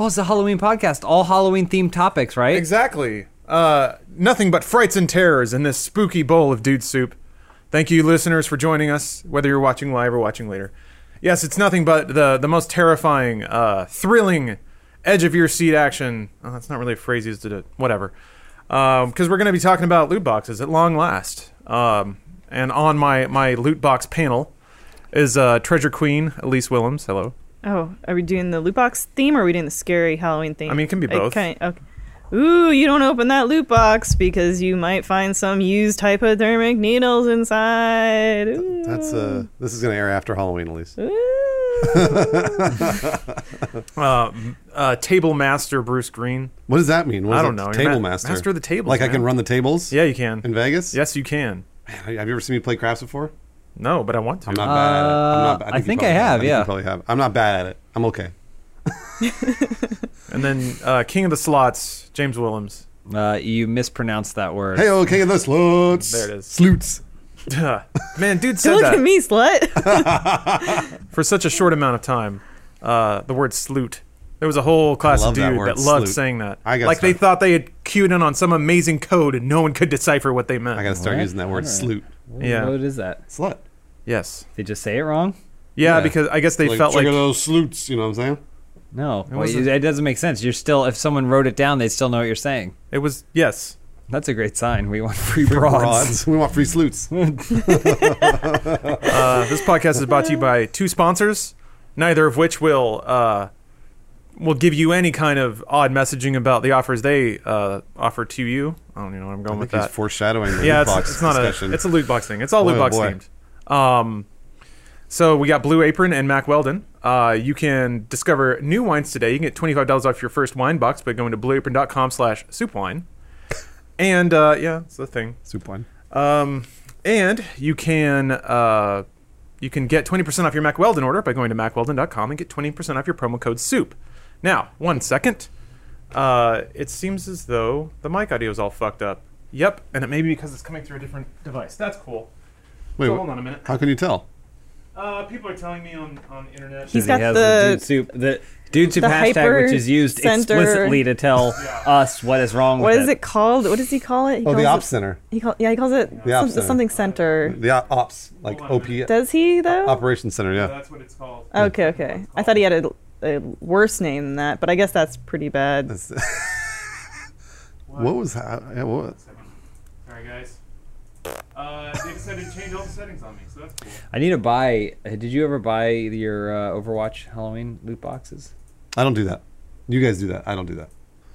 Oh, it's a Halloween podcast. All Halloween themed topics, right? Exactly. Uh, nothing but frights and terrors in this spooky bowl of dude soup. Thank you, listeners, for joining us, whether you're watching live or watching later. Yes, it's nothing but the the most terrifying, uh, thrilling, edge of your seat action. Oh, that's not really a phrase used to whatever. Because we're going to be talking about loot boxes at long last. Um, and on my my loot box panel is uh, Treasure Queen Elise Willems. Hello. Oh, are we doing the loot box theme or are we doing the scary Halloween theme? I mean, it can be I both. kinda- okay. Ooh, you don't open that loot box because you might find some used hypodermic needles inside. Ooh. That's uh, this is gonna air after Halloween, at least. Uh, uh, Table Master Bruce Greene. What does that mean? What I don't know. You're Table ma- master. master of the tables, Like I can run the tables. Yeah, you can. In Vegas. Yes, you can. Man, have you ever seen me play craps before? No, but I want to. I'm not bad at it. I'm not Uh, bad. I you think probably I have, think yeah. You probably have. I'm not bad at it. I'm okay. And then uh, King of the Slots, James Willems. Uh, you mispronounced that word. Hey, oh, king of the sluts. There it is. Sloots. Man, dude Don't look that at me, slut. for such a short amount of time. Uh, the word sloot. There was a whole class love of that dude word, that, loved sloot. saying that. I gotta like they start- thought they had cued in on some amazing code and no one could decipher what they meant. I gotta start What? using that word. Alright. Sloot. Yeah. What is that? Slut. Yes. They just say it wrong? Yeah, Yeah. because I guess they like, felt check like out those sloots. You know what I'm saying? No. Well, wasn't- it doesn't make sense. You're still, if someone wrote it down, they'd still know what you're saying. it was yes. That's a great sign. We want free broads. Broads. we want free sloots. Uh, this podcast is brought to you by two sponsors, neither of which will uh, will give you any kind of odd messaging about the offers they uh, offer to you. I don't even know where I'm I going with think he's that. foreshadowing the yeah, loot it's, box it's not discussion. a it's a loot box thing. It's all loot oh box boy. themed. Um, so we got Blue Apron and Mack Weldon. Uh, you can discover new wines today. You can get twenty five dollars off your first wine box by going to blueapron.com slash soup wine. And uh, yeah, it's the thing. soup wine. Um, and you can uh, you can get 20% off your Mack Weldon order by going to mackweldon.com and get 20% off your promo code SOUP. Now, one second. Uh, it seems as though the mic audio is all fucked up. Yep, and it may be because it's coming through a different device. That's cool. Wait, so hold on a minute. how can you tell? Uh, people are telling me on on internet. He's He got has the- dude soup, the dude soup the hashtag, which is used center- explicitly to tell us what is wrong What with is it called? What does he call it? He Oh, the ops it- center. He call, yeah, he calls it The ops some- center. something center. The ops, like Hold on a OP. Does he though? operations center. Yeah. That's what it's called. Okay, okay. I thought he had a, a worse name than that, but I guess that's pretty bad. That's- what was that? Yeah, what was- Sorry, guys. Uh, they decided to change all the settings on me, so that's cool. I need to buy. uh, Did you ever buy your uh, Overwatch Halloween loot boxes? I don't do that. You guys do that. I don't do that.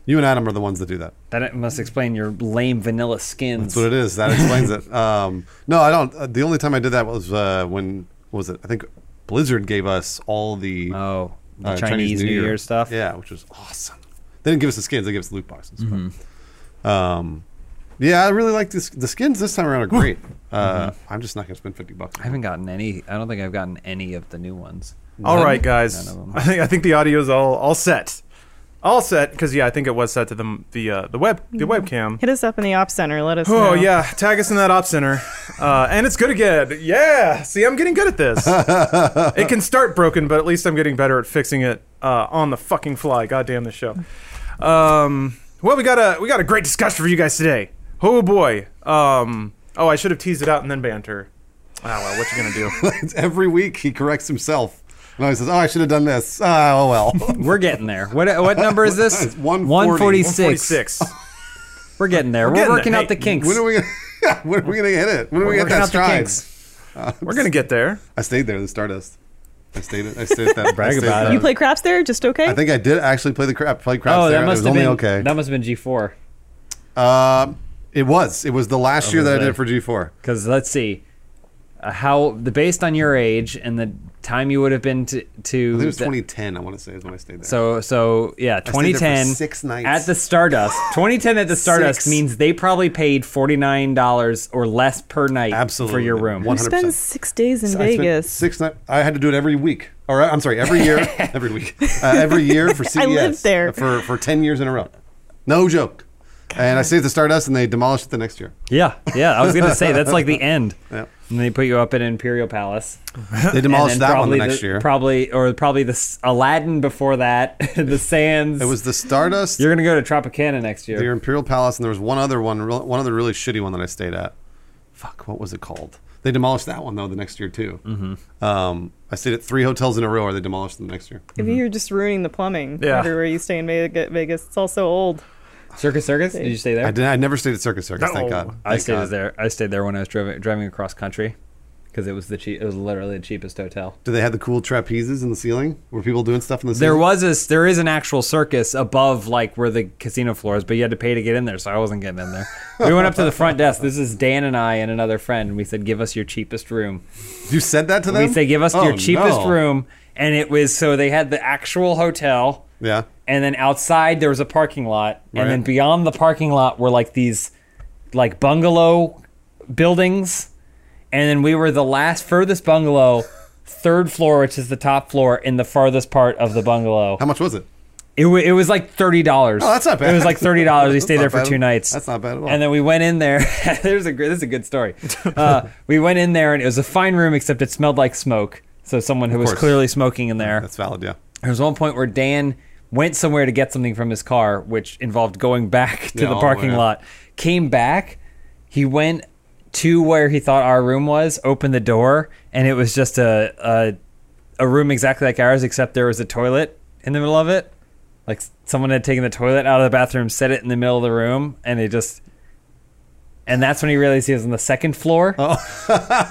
You and Adam are the ones that do that. That must explain your lame vanilla skins. That's what it is. That explains it. Um, no, I don't. Uh, the only time I did that was uh, when what was it? I think Blizzard gave us all the Oh, the uh, Chinese, New Year. stuff. Yeah, which was awesome. They didn't give us the skins; they gave us the loot boxes. Mm-hmm. um, yeah, I really like this. The skins this time around are great. Uh, I'm just not gonna spend fifty bucks. Mm-hmm. I haven't gotten any. I don't think I've gotten any of the new ones. All None? right, guys. None of them. I think I think the audio's all all set. All set because yeah, I think it was set to the the uh, the web the webcam. Hit us up in the ops center. Let us know. Oh yeah, tag us in that op center, uh, and it's good again. Yeah, see, I'm getting good at this. it can start broken, but at least I'm getting better at fixing it uh, on the fucking fly. God damn this show. Um, well, we got a we got a great discussion for you guys today. Oh boy. Um, oh, I should have teased it out and then banter. Oh well, what you gonna do? Every week he corrects himself. And always says, "Oh, I should have done this." Ah, oh well. We're getting there. What what number is this? It's 140. 146. 146. We're getting there. We're, getting working there. out the kinks. when are we gonna? when are we gonna hit it? When are We're we gonna get that out stride? kinks. We're gonna get there. I stayed there. The Stardust. I stayed. At, I stayed at that. Brag about at it. You play craps there? Just okay? I think I did actually play the crap. Play craps Oh, there. that must it was have only been okay. That must have been G4. Um, it was. It was the last year that I did it? it for G4. Because let's see, uh, how the based on your age and the time you would have been to I to think it was the- 2010. I want to say is when I stayed there. So so yeah, there for 2010 six nights. at the Stardust. 2010 at the Stardust Six. means they probably paid forty nine dollars or less per night Absolutely. for your room. One- Who 100%. six days in I spent Vegas? Six nights. I had to do it every week. Or I'm sorry, every year. every week. Uh, every year for CES. lived there. for for 10 years in a row. No joke. And I stayed at the Stardust, and they demolished it the next year. Yeah, yeah. I was gonna say that's like the end. Yeah. and they put you up at Imperial Palace. They And demolished that one the probably next year. Probably, or probably the Aladdin before that. the Sands. it was the Stardust, You're gonna go to Tropicana next year. the Imperial Palace, and there was one other one, real- one other really shitty one that I stayed at. Fuck, what was it called? They demolished that one though the next year too. Mm-hmm. Um, I stayed at three hotels in a row, or they demolished them the next year. If you're just ruining the plumbing Yeah. everywhere you stay in Vegas, Vegas, it's all so old. Circus Circus. Did you stay there? I did. I never stayed at Circus Circus. Thank No. God. I stayed God. there. I stayed there when I was driving driving across country because it was the cheap. It was literally the cheapest hotel. Do they have the cool trapezes in the ceiling? Were people doing stuff in the There was a there is an actual circus above like where the casino floor is, but you had to pay to get in there, so I wasn't getting in there. we went up to the front desk. This is Dan and I and another friend, and we said, "Give us your cheapest room." You said that to them. We say, "Give us Oh, your cheapest no. room," and it was so they had the actual hotel. Yeah. and then outside there was a parking lot Right. and then beyond the parking lot were like these like bungalow buildings and then we were the last furthest bungalow third floor which is the top floor in the farthest part of the bungalow How much was it? it, wa it was like $30 Oh, that's not bad. it was like $30 we That's stayed not there for bad. two nights That's not bad at all. and then we went in there. There's a great. This is a good story. Uh, we went in there, and it was a fine room, except it smelled like smoke. So someone who was course. clearly smoking in there. That's valid. Yeah. There was one point where Dan went somewhere to get something from his car, which involved going back to Yeah, the parking the lot. Came back. He went to where he thought our room was, opened the door, and it was just a a, a room exactly like ours, except there was a toilet in the middle of it. Like someone had taken the toilet out of the bathroom, set it in the middle of the room, and it just. And that's when he realized he was on the second floor. Oh.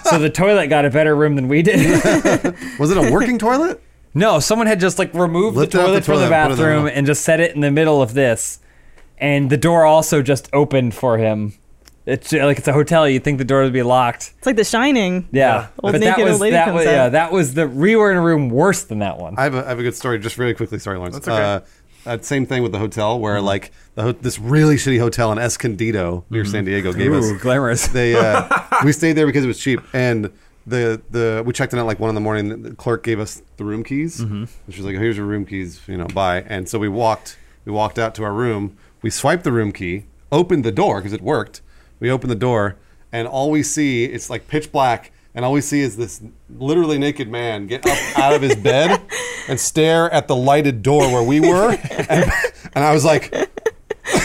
so the toilet got a better room than we did. Was it a working toilet? No, someone had just like removed Lifted the up the toilet from the toilet and put it in the bathroom middle. and just set it in the middle of this, and the door also just opened for him. It's like it's a hotel. You'd think the door would be locked. It's like The Shining. Yeah, Old but that naked old was lady that comes was out. yeah that was the we were in a room worse than that one. I have a, I have a good story, just really quickly. Sorry, Lawrence. That's okay. Uh, that same thing with the hotel, where Mm-hmm. like the ho- this really shitty hotel in Escondido near San Diego gave us. Ooh, glamorous. They uh, we stayed there because it was cheap, and the the we checked in at like one in the morning. The clerk gave us the room keys. Mm-hmm. She was like, "Here's your room keys, you know, bye." And so we walked we walked out to our room. We swiped the room key, opened the door because it worked. We opened the door, and all we see it's like pitch black. And all we see is this literally naked man get up out of his bed and stare at the lighted door where we were. And, and I was like,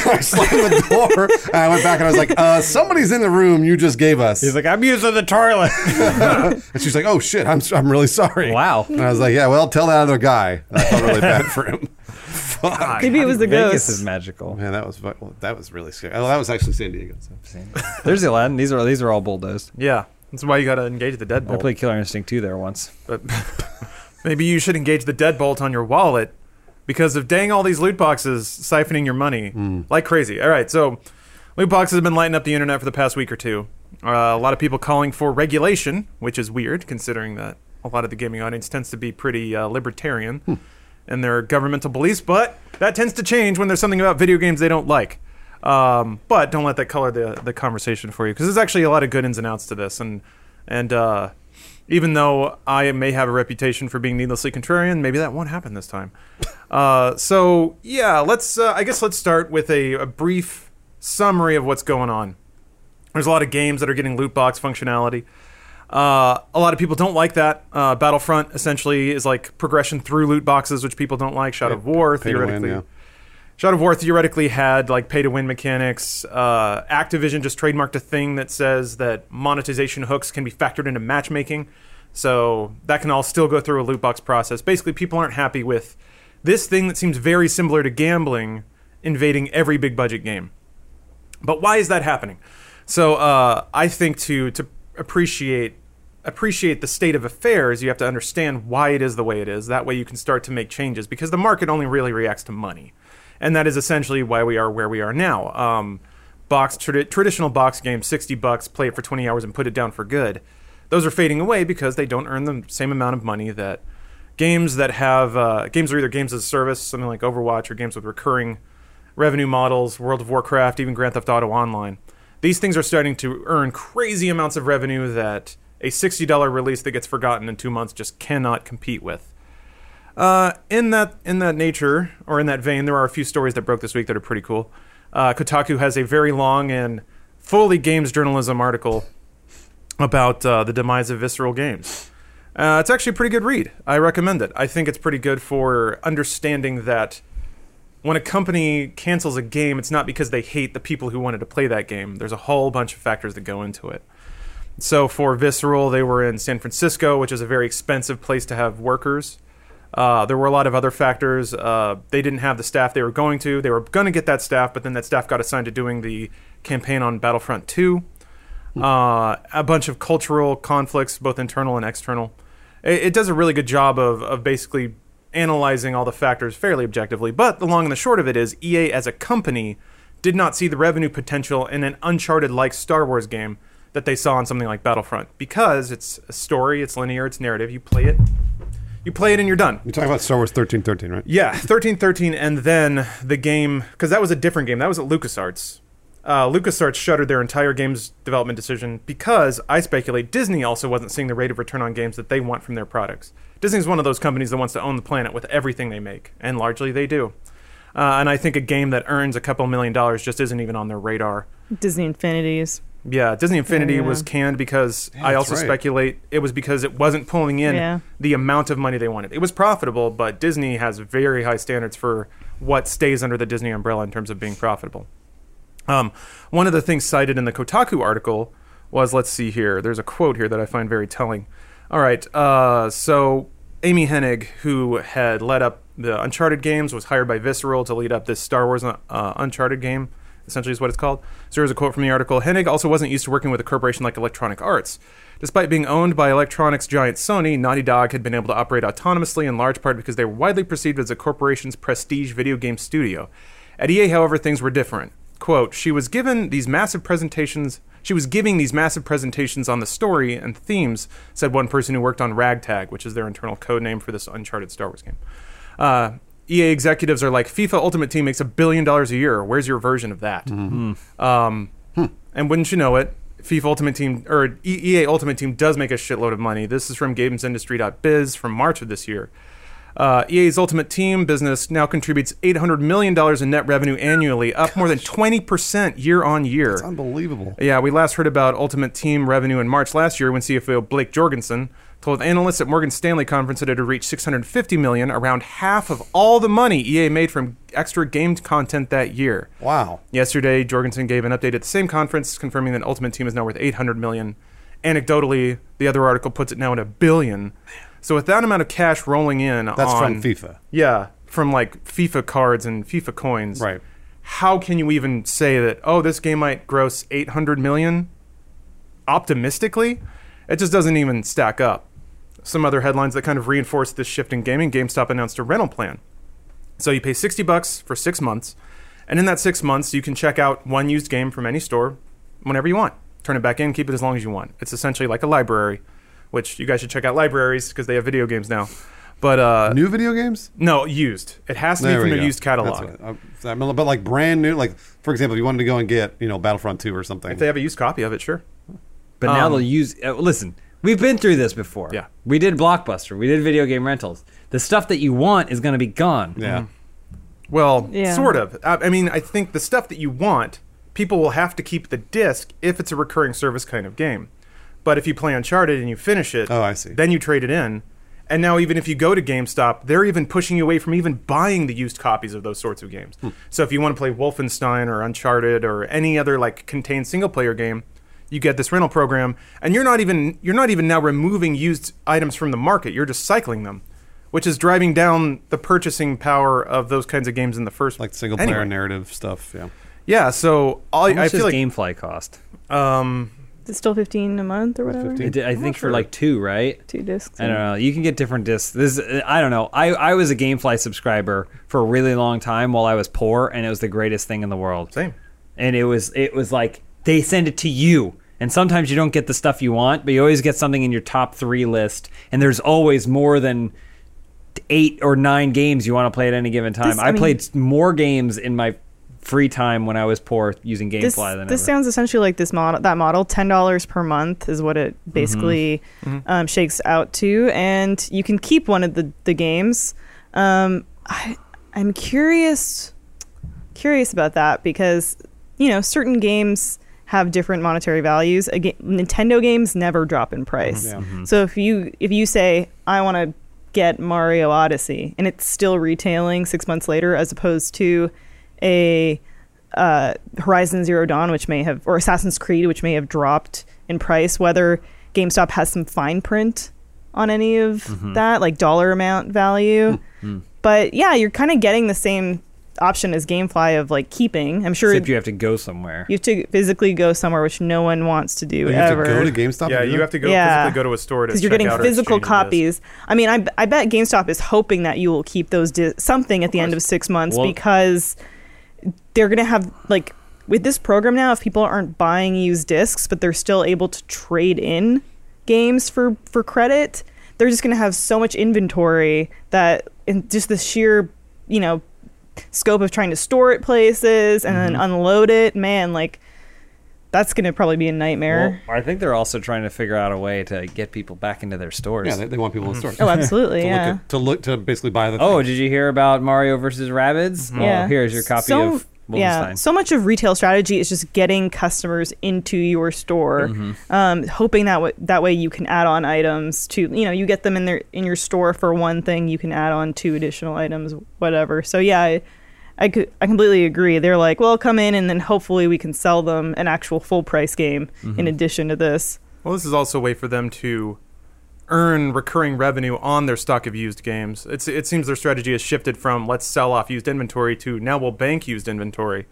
I slammed the door and I went back and I was like, uh, somebody's in the room you just gave us. He's like, I'm using the toilet. and she's like, oh shit, I'm, I'm really sorry. Wow. And I was like, yeah, well, tell that other guy. I felt really bad for him. Fuck. Maybe it was the Vegas ghost. is magical. Man, that was well, that was really scary. Oh, that was actually San Diego. So. There's the Aladdin. These are these are all bulldozed. Yeah, that's why you got to engage the deadbolt. I played Killer Instinct 2 there once. But maybe you should engage the deadbolt on your wallet because of dang all these loot boxes siphoning your money like crazy. All right, so loot boxes have been lighting up the internet for the past week or two. Uh, a lot of people calling for regulation, which is weird considering that a lot of the gaming audience tends to be pretty uh, libertarian in their governmental beliefs, but that tends to change when there's something about video games they don't like. Um, but don't let that color the the conversation for you because there's actually a lot of good ins and outs to this, and and uh, even though I may have a reputation for being needlessly contrarian, maybe that won't happen this time. Uh, so yeah, let's. Uh, I guess let's start with a, a brief summary of what's going on. There's a lot of games that are getting loot box functionality. Uh, a lot of people don't like that. Uh, Battlefront essentially is like progression through loot boxes, which people don't like. Shadow of War to win, theoretically. yeah. Shadow of War theoretically had like pay to win mechanics. Uh, Activision just trademarked a thing that says that monetization hooks can be factored into matchmaking. So that can all still go through a loot box process. Basically, people aren't happy with this thing that seems very similar to gambling invading every big budget game. But why is that happening? So uh, I think to to appreciate appreciate the state of affairs, you have to understand why it is the way it is. That way, you can start to make changes because the market only really reacts to money, and that is essentially why we are where we are now. Um, box tradi- traditional box games, sixty bucks, play it for twenty hours and put it down for good. Those are fading away because they don't earn the same amount of money that games that have uh, games are either games as a service, something like Overwatch, or games with recurring revenue models, World of Warcraft, even Grand Theft Auto Online. These things are starting to earn crazy amounts of revenue that a $60 release that gets forgotten in two months just cannot compete with. Uh, in that in that nature, or in that vein, there are a few stories that broke this week that are pretty cool. Uh, Kotaku has a very long and fully games journalism article about uh, the demise of Visceral Games. Uh, it's actually a pretty good read. I recommend it. I think it's pretty good for understanding that when a company cancels a game, it's not because they hate the people who wanted to play that game. There's a whole bunch of factors that go into it. So for Visceral, they were in San Francisco, which is a very expensive place to have workers. Uh, there were a lot of other factors. Uh, they didn't have the staff they were going to. They were going to get that staff, but then that staff got assigned to doing the campaign on Battlefront 2. Uh, a bunch of cultural conflicts, both internal and external. It, it does a really good job of, of basically analyzing all the factors fairly objectively. But the long and the short of it is EA as a company did not see the revenue potential in an Uncharted like Star Wars game that they saw in something like Battlefront because it's a story, it's linear, it's narrative. You play it, you play it, and you're done. You're talking about Star Wars thirteen thirteen, right? Yeah, thirteen thirteen, and then the game because that was a different game. That was at LucasArts. Uh, LucasArts shuttered their entire games development decision because I speculate Disney also wasn't seeing the rate of return on games that they want from their products. Disney's one of those companies that wants to own the planet with everything they make, and largely they do. Uh, and I think a game that earns a couple million dollars just isn't even on their radar. Disney Infinities. Yeah, Disney Infinity Yeah. was canned because Yeah, I also right. speculate it was because it wasn't pulling in Yeah. the amount of money they wanted. It was profitable, but Disney has very high standards for what stays under the Disney umbrella in terms of being profitable. Um, one of the things cited in the Kotaku article was let's see here. There's a quote here that I find very telling. All right, uh, so Amy Hennig, who had led up the Uncharted games, was hired by Visceral to lead up this Star Wars uh, Uncharted game. Essentially, is what it's called. So here's a quote from the article. Hennig also wasn't used to working with a corporation like Electronic Arts. Despite being owned by electronics giant Sony, Naughty Dog had been able to operate autonomously in large part because they were widely perceived as a corporation's prestige video game studio. At EA, however, things were different. Quote, she was given these massive presentations. She was giving these massive presentations on the story and themes, said one person who worked on Ragtag, which is their internal code name for this Uncharted Star Wars game. Uh, EA executives are like, FIFA Ultimate Team makes a billion dollars a year. Where's your version of that? Um, And wouldn't you know it, FIFA Ultimate Team or EA Ultimate Team does make a shitload of money. This is from GamesIndustry.biz from March of this year. Uh, EA's Ultimate Team business now contributes $800 million in net revenue annually, up more than 20% year on year. It's unbelievable. Yeah, we last heard about Ultimate Team revenue in March last year when CFO Blake Jorgensen told analysts at Morgan Stanley conference that it had reached 650 million, around half of all the money EA made from extra game content that year. Wow. Yesterday, Jorgensen gave an update at the same conference, confirming that Ultimate Team is now worth 800 million. Anecdotally, the other article puts it now at a billion. So with that amount of cash rolling in, That's on, from FIFA. Yeah, from like FIFA cards and FIFA coins. Right. How can you even say that? Oh, this game might gross 800 million? Optimistically, it just doesn't even stack up. Some other headlines that kind of reinforce this shift in gaming: GameStop announced a rental plan. So you pay 60 bucks for six months, and in that six months, you can check out one used game from any store whenever you want. Turn it back in, keep it as long as you want. It's essentially like a library, which you guys should check out libraries because they have video games now. But uh, New video games? no, used. It has to be from we a go. used catalog. That's what- uh, I mean, but like brand new, like for example, if you wanted to go and get you know Battlefront Two or something. If they have a used copy of it, sure. But now Um, they'll use. Uh, listen, we've been through this before. Yeah. We did Blockbuster. We did video game rentals. The stuff that you want is going to be gone. yeah. Well, Yeah. sort of. I, I mean, I think the stuff that you want, people will have to keep the disc if it's a recurring service kind of game. But if you play Uncharted and you finish it, Oh, I see. then you trade it in. And now, even if you go to GameStop, they're even pushing you away from even buying the used copies of those sorts of games. Hmm. So if you want to play Wolfenstein or Uncharted or any other like contained single player game, you get this rental program, and you're not even you're not even now removing used items from the market. You're just cycling them, which is driving down the purchasing power of those kinds of games in the first Like single player Anyway. narrative stuff. Yeah. Yeah, so all, How I feel like GameFly cost? um, Is it still 15 a month or whatever? It did- I think for sure. like two, right? Two discs. I don't know. You can get different discs. This is- I don't know. I, I was a GameFly subscriber for a really long time while I was poor, and it was the greatest thing in the world. same. And it was it was like they send it to you. And sometimes you don't get the stuff you want, but you always get something in your top three list. And there's always more than eight or nine games you want to play at any given time. This- I I, mean- played more games in my free time when I was poor using GameFly this, than this ever. sounds essentially like this model that model $10 per month is what it basically Um, shakes out to and you can keep one of the, the games um, I, i'm curious curious about that because you know certain games have different monetary values. A ga- Nintendo games never drop in price. Yeah. Mm-hmm. So if you if you say I want to get Mario Odyssey and it's still retailing six months later, as opposed to a uh, Horizon Zero Dawn, which may have, or Assassin's Creed, which may have dropped in price, whether GameStop has some fine print on any of mm-hmm. that, like dollar amount value. Hmm. But yeah, you're kind of getting the same option as GameFly of like keeping. I'm sure Except you have to go somewhere. you have to physically go somewhere, which no one wants to do You have ever. to go to GameStop. yeah, you have to go Yeah. physically go to a store to because you're getting out physical exchange a disc. copies. I mean, I, I bet GameStop is hoping that you will keep those di- something at the end of six months Well- because they're gonna have like with this program now. If people aren't buying used discs, but they're still able to trade in games for for credit, they're just gonna have so much inventory that in just the sheer you know scope of trying to store it places and Mm-hmm. then unload it, man, like. That's gonna probably be a nightmare. Well, I think they're also trying to figure out a way to get people back into their stores. Yeah, they, they want people in stores. oh, absolutely, to yeah. look at, to look to basically buy the. Oh, did you hear about Mario versus Rabbids? Well, Yeah. here's your copy So- of Wolfenstein. Yeah, so much of retail strategy is just getting customers into your store, Mm-hmm. um, hoping that w- that way you can add on items to you know you get them in their in your store for one thing, you can add on two additional items, whatever. So yeah, I, I could I completely agree. They're like, well, come in and then hopefully we can sell them an actual full price game Mm-hmm. in addition to this. Well, this is also a way for them to earn recurring revenue on their stock of used games. It's, it seems their strategy has shifted from let's sell off used inventory to now we'll bank used inventory.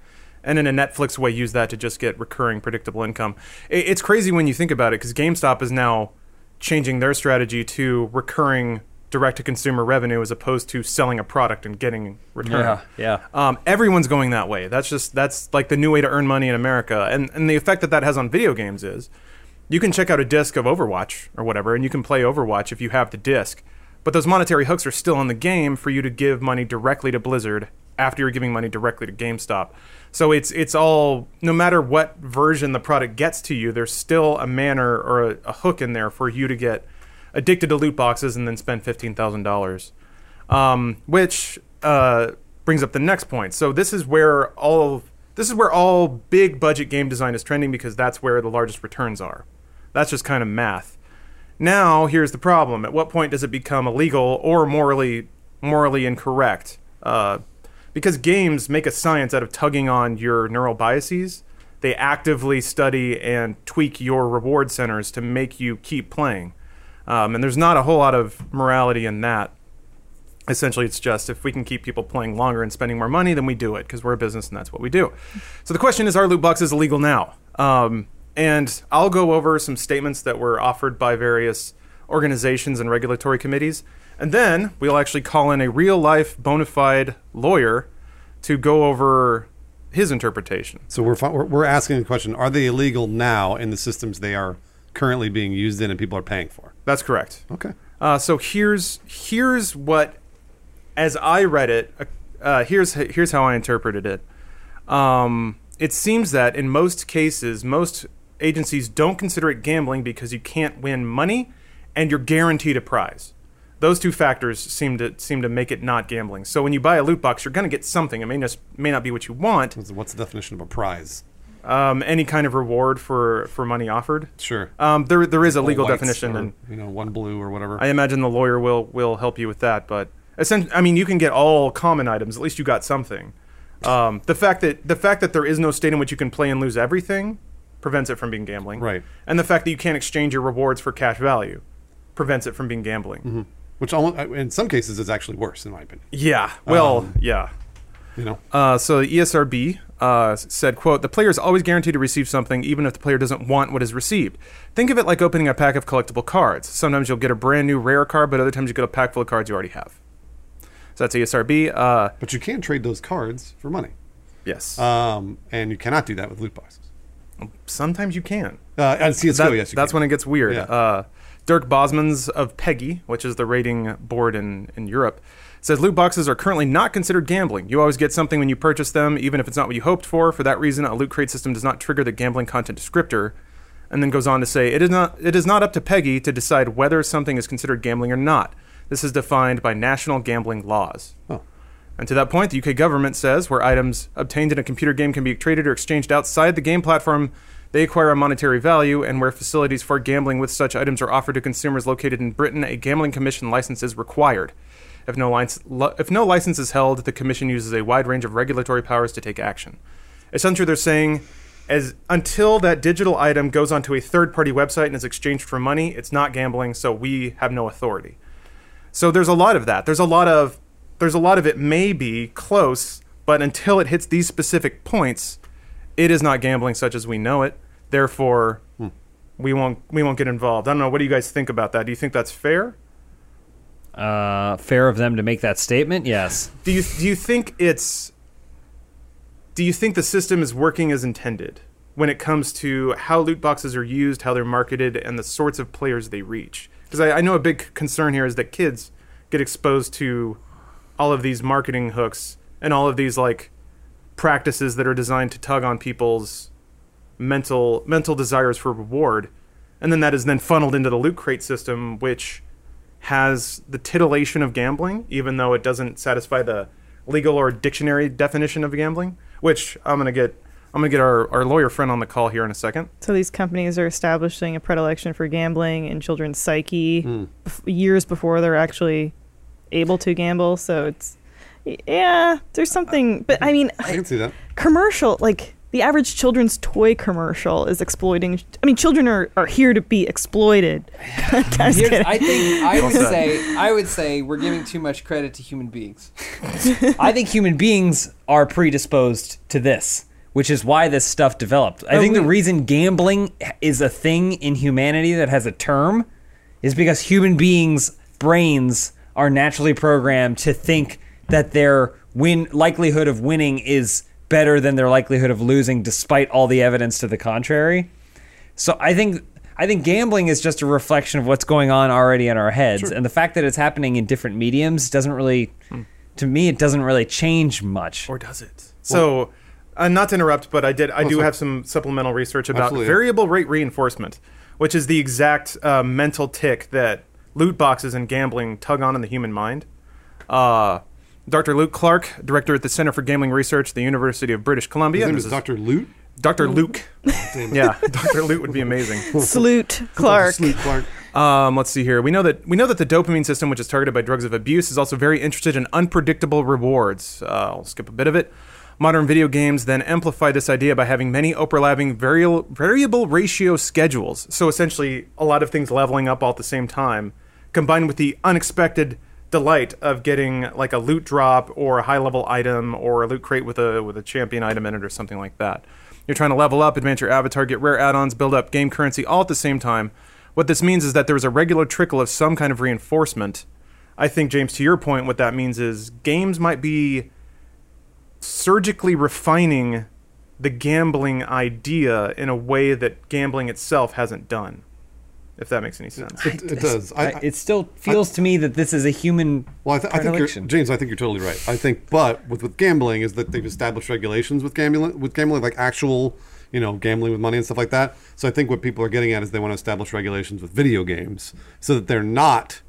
And in a Netflix way, use that to just get recurring, predictable income. It, it's crazy when you think about it because GameStop is now changing their strategy to recurring direct to consumer revenue as opposed to selling a product and getting return. Yeah, yeah. Um, everyone's going that way. That's just that's like the new way to earn money in America. And and the effect that that has on video games is, you can check out a disc of Overwatch or whatever, and you can play Overwatch if you have the disc. But those monetary hooks are still in the game for you to give money directly to Blizzard after you're giving money directly to GameStop. So it's it's all no matter what version the product gets to you, there's still a manner or a, a hook in there for you to get addicted to loot boxes and then spend fifteen thousand dollars um, which uh, brings up the next point. So this is where all this is where all big budget game design is trending because that's where the largest returns are. That's just kind of math. Now here's the problem: at what point does it become illegal or morally morally incorrect? Uh, because games make a science out of tugging on your neural biases. They actively study and tweak your reward centers to make you keep playing. Um, and there's not a whole lot of morality in that essentially it's just if we can keep people playing longer and spending more money then we do it because we're a business and that's what we do so the question is are loot boxes illegal now um, and i'll go over some statements that were offered by various organizations and regulatory committees and then we'll actually call in a real life bona fide lawyer to go over his interpretation So we're, we're asking the question: Are they illegal now in the systems they are currently being used in and people are paying for? that's correct Okay. Uh, so here's here's what, as I read it, uh, uh, here's here's how I interpreted it. Um, it seems that in most cases, most agencies don't consider it gambling because you can't win money, and you're guaranteed a prize. Those two factors seem to seem to make it not gambling. So when you buy a loot box, you're going to get something. It may just may not be what you want. What's, the definition of a prize? Um, any kind of reward for for money offered. Sure. Um, there there is a legal definition, or, and you know, one blue or whatever. I imagine the lawyer will will help you with that. But essentially, I mean, you can get all common items. At least you got something. Um, the fact that the fact that there is no state in which you can play and lose everything prevents it from being gambling. Right. And the fact that you can't exchange your rewards for cash value prevents it from being gambling. Which almost, in some cases is actually worse, in my opinion. Yeah. Well, Um, yeah. You know. Uh, so the ESRB uh, said, "quote The player is always guaranteed to receive something, even if the player doesn't want what is received. Think of it like opening a pack of collectible cards. Sometimes you'll get a brand new rare card, but other times you get a pack full of cards you already have." So that's ESRB. Uh, But you can trade those cards for money, yes. um, and you cannot do that with loot boxes. Sometimes you can. Uh, and CS:GO, That- yes, you that's can. when it gets weird. Yeah. Uh, Dirk Bosmans of PEGI, which is the rating board in, in Europe, says loot boxes are currently not considered gambling. You always get something when you purchase them, even if it's not what you hoped for. For that reason, a loot crate system does not trigger the gambling content descriptor. And then goes on to say it is not it is not up to PEGI to decide whether something is considered gambling or not. This is defined by national gambling laws. Oh. And to that point, the UK government says where items obtained in a computer game can be traded or exchanged outside the game platform, they acquire a monetary value, and where facilities for gambling with such items are offered to consumers located in Britain, a gambling commission license is required. If no, license, if no license is held, the commission uses a wide range of regulatory powers to take action. Essentially, they're saying as until that digital item goes onto a third-party website and is exchanged for money, it's not gambling, so we have no authority. So there's a lot of that. There's a lot of there's a lot of it may be close, but until it hits these specific points, it is not gambling such as we know it. Therefore, we won't we won't get involved. I don't know. What do you guys think about that? Do you think that's fair? Uh, fair of them to make that statement. Yes. Do you do you think it's do you think the system is working as intended when it comes to how loot boxes are used, how they're marketed, and the sorts of players they reach? Because I, I know a big concern here is that kids get exposed to all of these marketing hooks and all of these like practices that are designed to tug on people's mental mental desires for reward, and then that is then funneled into the loot crate system, which has the titillation of gambling, even though it doesn't satisfy the legal or dictionary definition of gambling. Which I'm gonna get I'm gonna get our, our lawyer friend on the call here in a second. So these companies are establishing a predilection for gambling in children's psyche hmm. bef- years before they're actually able to gamble. So it's yeah, there's something. But I mean, I can see that. commercial like the average children's toy commercial is exploiting. I mean, children are, are here to be exploited. Guys, Here's, kidding. I think I would say I would say we're giving too much credit to human beings. I think human beings are predisposed to this, which is why this stuff developed. I Oh, think the reason gambling is a thing in humanity that has a term is because human beings' brains are naturally programmed to think that their win likelihood of winning is better than their likelihood of losing despite all the evidence to the contrary. So I think I think gambling is just a reflection of what's going on already in our heads, and the fact that it's happening in different mediums doesn't really, to me, it doesn't really change much. Or does it? So, uh, not to interrupt, but I did. I do sorry. have some supplemental research about Absolutely. variable rate reinforcement, which is the exact uh, mental tick that loot boxes and gambling tug on in the human mind. Uh, Dr. Luke Clark, director at the Center for Gambling Research, the University of British Columbia. His name This is is Dr. Loot. Dr. Luke. yeah, Dr. Luke would be amazing. Salute Clark. Dr. Sloot Clark. Um, let's see here. We know that we know that the dopamine system, which is targeted by drugs of abuse, is also very interested in unpredictable rewards. Uh, I'll skip a bit of it. Modern video games then amplify this idea by having many overlapping variable, variable ratio schedules. So essentially, a lot of things leveling up all at the same time, combined with the unexpected delight of getting like a loot drop or a high level item or a loot crate with a with a champion item in it or something like that. You're trying to level up, advance your avatar, get rare add-ons, build up game currency all at the same time. What this means is that there is a regular trickle of some kind of reinforcement. I think James to your point what that means is games might be surgically refining the gambling idea in a way that gambling itself hasn't done. If that makes any sense. It, it does. I, I- it still feels to me that this is a human Well, I, th- I think you're. James. I think you're totally right. I think, but with with gambling is that they've established regulations with gambling, with gambling like actual, you know, gambling with money and stuff like that. So I think what people are getting at is they want to establish regulations with video games so that they're not,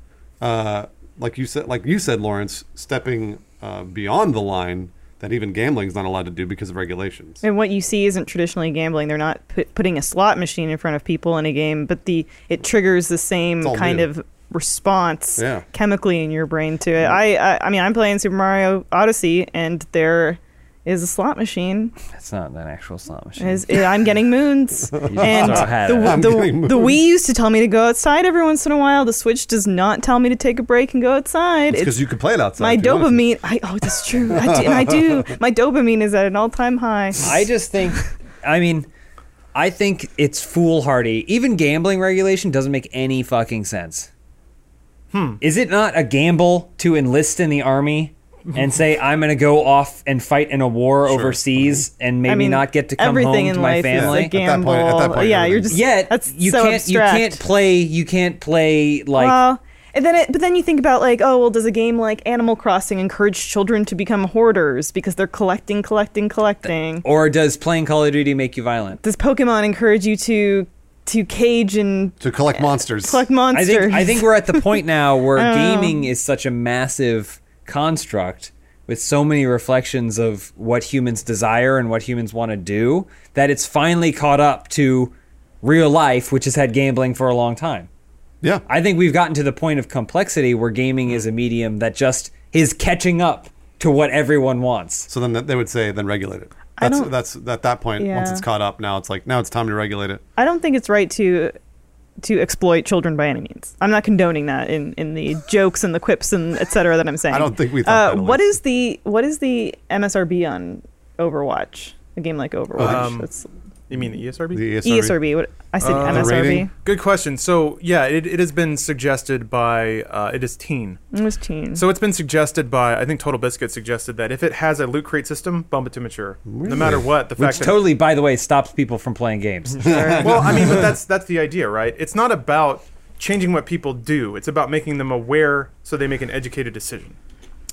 uh, like you said, like you said, Lawrence, stepping uh, beyond the line that even gambling is not allowed to do because of regulations. And what you see isn't traditionally gambling. They're not put, putting a slot machine in front of people in a game, but the it triggers the same kind new. of response Yeah. chemically in your brain to it. I, I I mean, I'm playing Super Mario Odyssey, and there is a slot machine. That's not an actual slot machine. Is I'm getting moons, and also had it. the, the, getting the. Wii used to tell me to go outside every once in a while. The Switch does not tell me to take a break and go outside. It's because you can play it outside. my if you wanted to. dopamine. I, oh, that's true. I do, and I do. My dopamine is at an all-time high. I just think, I mean, I think it's foolhardy. Even gambling regulation doesn't make any fucking sense. Hmm. Is it not a gamble to enlist in the army and say I'm going to go off and fight in a war overseas mm-hmm. and maybe I mean, not get to come everything home in to my family? is At that point- at that point, yeah, you're just Yet that's you so can't abstract. you can't play you can't play like well, and then it, but then you think about like, oh well, does a game like Animal Crossing encourage children to become hoarders because they're collecting, collecting, collecting? or does playing Call of Duty make you violent? Does Pokemon encourage you to to cage and to collect monsters. collect I monsters? think I think we're at the point now where I know. gaming is such a massive construct with so many reflections of what humans desire and what humans want to do that it's finally caught up to real life, which has had gambling for a long time. Yeah. I think we've gotten to the point of complexity where gaming is a medium that just is catching up to what everyone wants. So then they would say, then regulate it. I That's don't- that's at that point. Once it's caught up, now it's like now it's time to regulate it. I don't think it's right to to exploit children by any means. I'm not condoning that in, in the jokes and the quips and et cetera that I'm saying. I don't think we thought Uh, that, at what least. is the what is the MSRB on Overwatch? A game like Overwatch. Um, That's You mean the ESRB? The ESRB. ESRB. What I said Uh, MSRB. Good question. So yeah, it, it has been suggested by uh, it is teen. It was teen. So it's been suggested by I think TotalBiscuit suggested that if it has a loot crate system, bump it to mature. No matter what, the Which fact that totally, by the way, stops people from playing games. well, I mean, but that's that's the idea, right? It's not about changing what people do. It's about making them aware so they make an educated decision.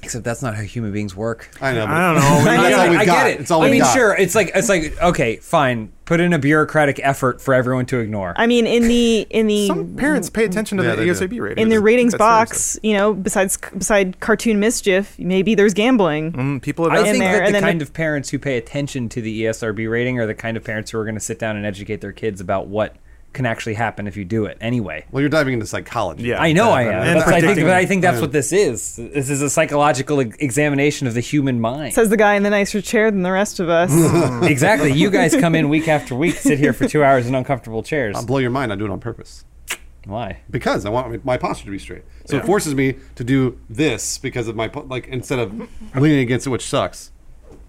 Except that's not how human beings work. I know. but- I don't know. I, That's know, all we've I got. get it. It's all I we've mean, got. sure. It's like it's like okay, fine. Put in a bureaucratic effort for everyone to ignore. I mean, in the in the Some parents pay attention to Yeah, the they. ESAB rating. in the ratings that box, you know, besides beside cartoon mischief, maybe there's gambling. Mm, people have I think there, that the kind the- of parents who pay attention to the ESRB rating are the kind of parents who are going to sit down and educate their kids about what can actually happen if you do it anyway. Well, you're diving into psychology. Yeah. I know I am. And But I think, but I think that's what this is. This is a psychological examination of the human mind. Says the guy in the nicer chair than the rest of us. exactly. You guys come in week after week, sit here for two hours in uncomfortable chairs. I'll blow your mind. I do it on purpose Why? because I want my posture to be straight. So Yeah. it forces me to do this because of my like instead of leaning against it, which sucks.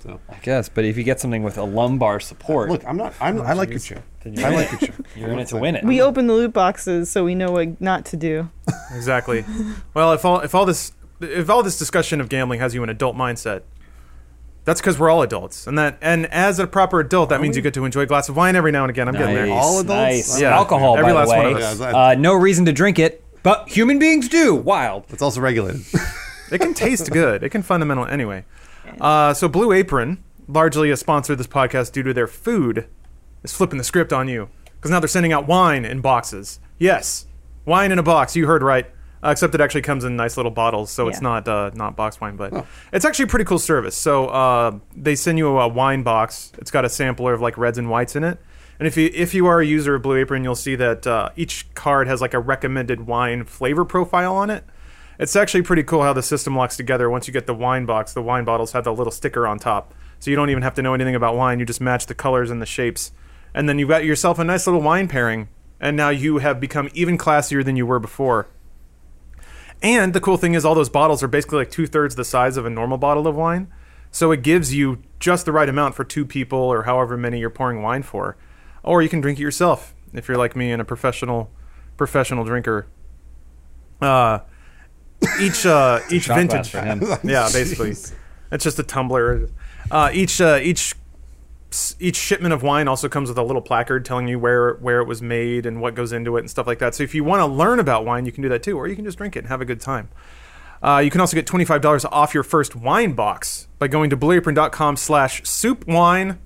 So I guess. But if you get something with a lumbar support, look, I'm not. I'm, I like your chair. I like your chair. you're in it to win it. we open the loot boxes so we know what not to do. exactly. Well, if all if all this if all this discussion of gambling has you in adult mindset, that's because we're all adults, and that and as a proper adult, that means you get to enjoy a glass of wine every now and again. I'm getting there. Nice, All adults? Nice. Yeah. Alcohol, Every by last the one of us. Yeah, uh, no reason to drink it, but human beings do. Wild. It's also regulated. It can taste good. It can fundamental anyway. Uh, so Blue Apron, largely a sponsor of this podcast due to their food, is flipping the script on you because now they're sending out wine in boxes. Yes, wine in a box. You heard right. Uh, except it actually comes in nice little bottles, so it's Yeah. not uh, not box wine, but it's actually a pretty cool service. So uh, they send you a wine box. It's got a sampler of like reds and whites in it. And if you if you are a user of Blue Apron, you'll see that uh, each card has like a recommended wine flavor profile on it. It's actually pretty cool how the system locks together. Once you get the wine box, the wine bottles have the little sticker on top. So you don't even have to know anything about wine. You just match the colors and the shapes. And then you've got yourself a nice little wine pairing. And now you have become even classier than you were before. And the cool thing is, all those bottles are basically like two thirds the size of a normal bottle of wine. So it gives you just the right amount for two people or however many you're pouring wine for. Or you can drink it yourself if you're like me and a professional professional drinker. Uh, each uh, each vintage yeah, basically, it's just a tumbler. Uh, each uh, each each shipment of wine also comes with a little placard telling you where where it was made and what goes into it and stuff like that. So if you want to learn about wine, you can do that too, or you can just drink it and have a good time. Uh, you can also get twenty five dollars off your first wine box by going to blueapron.com slash soup wine,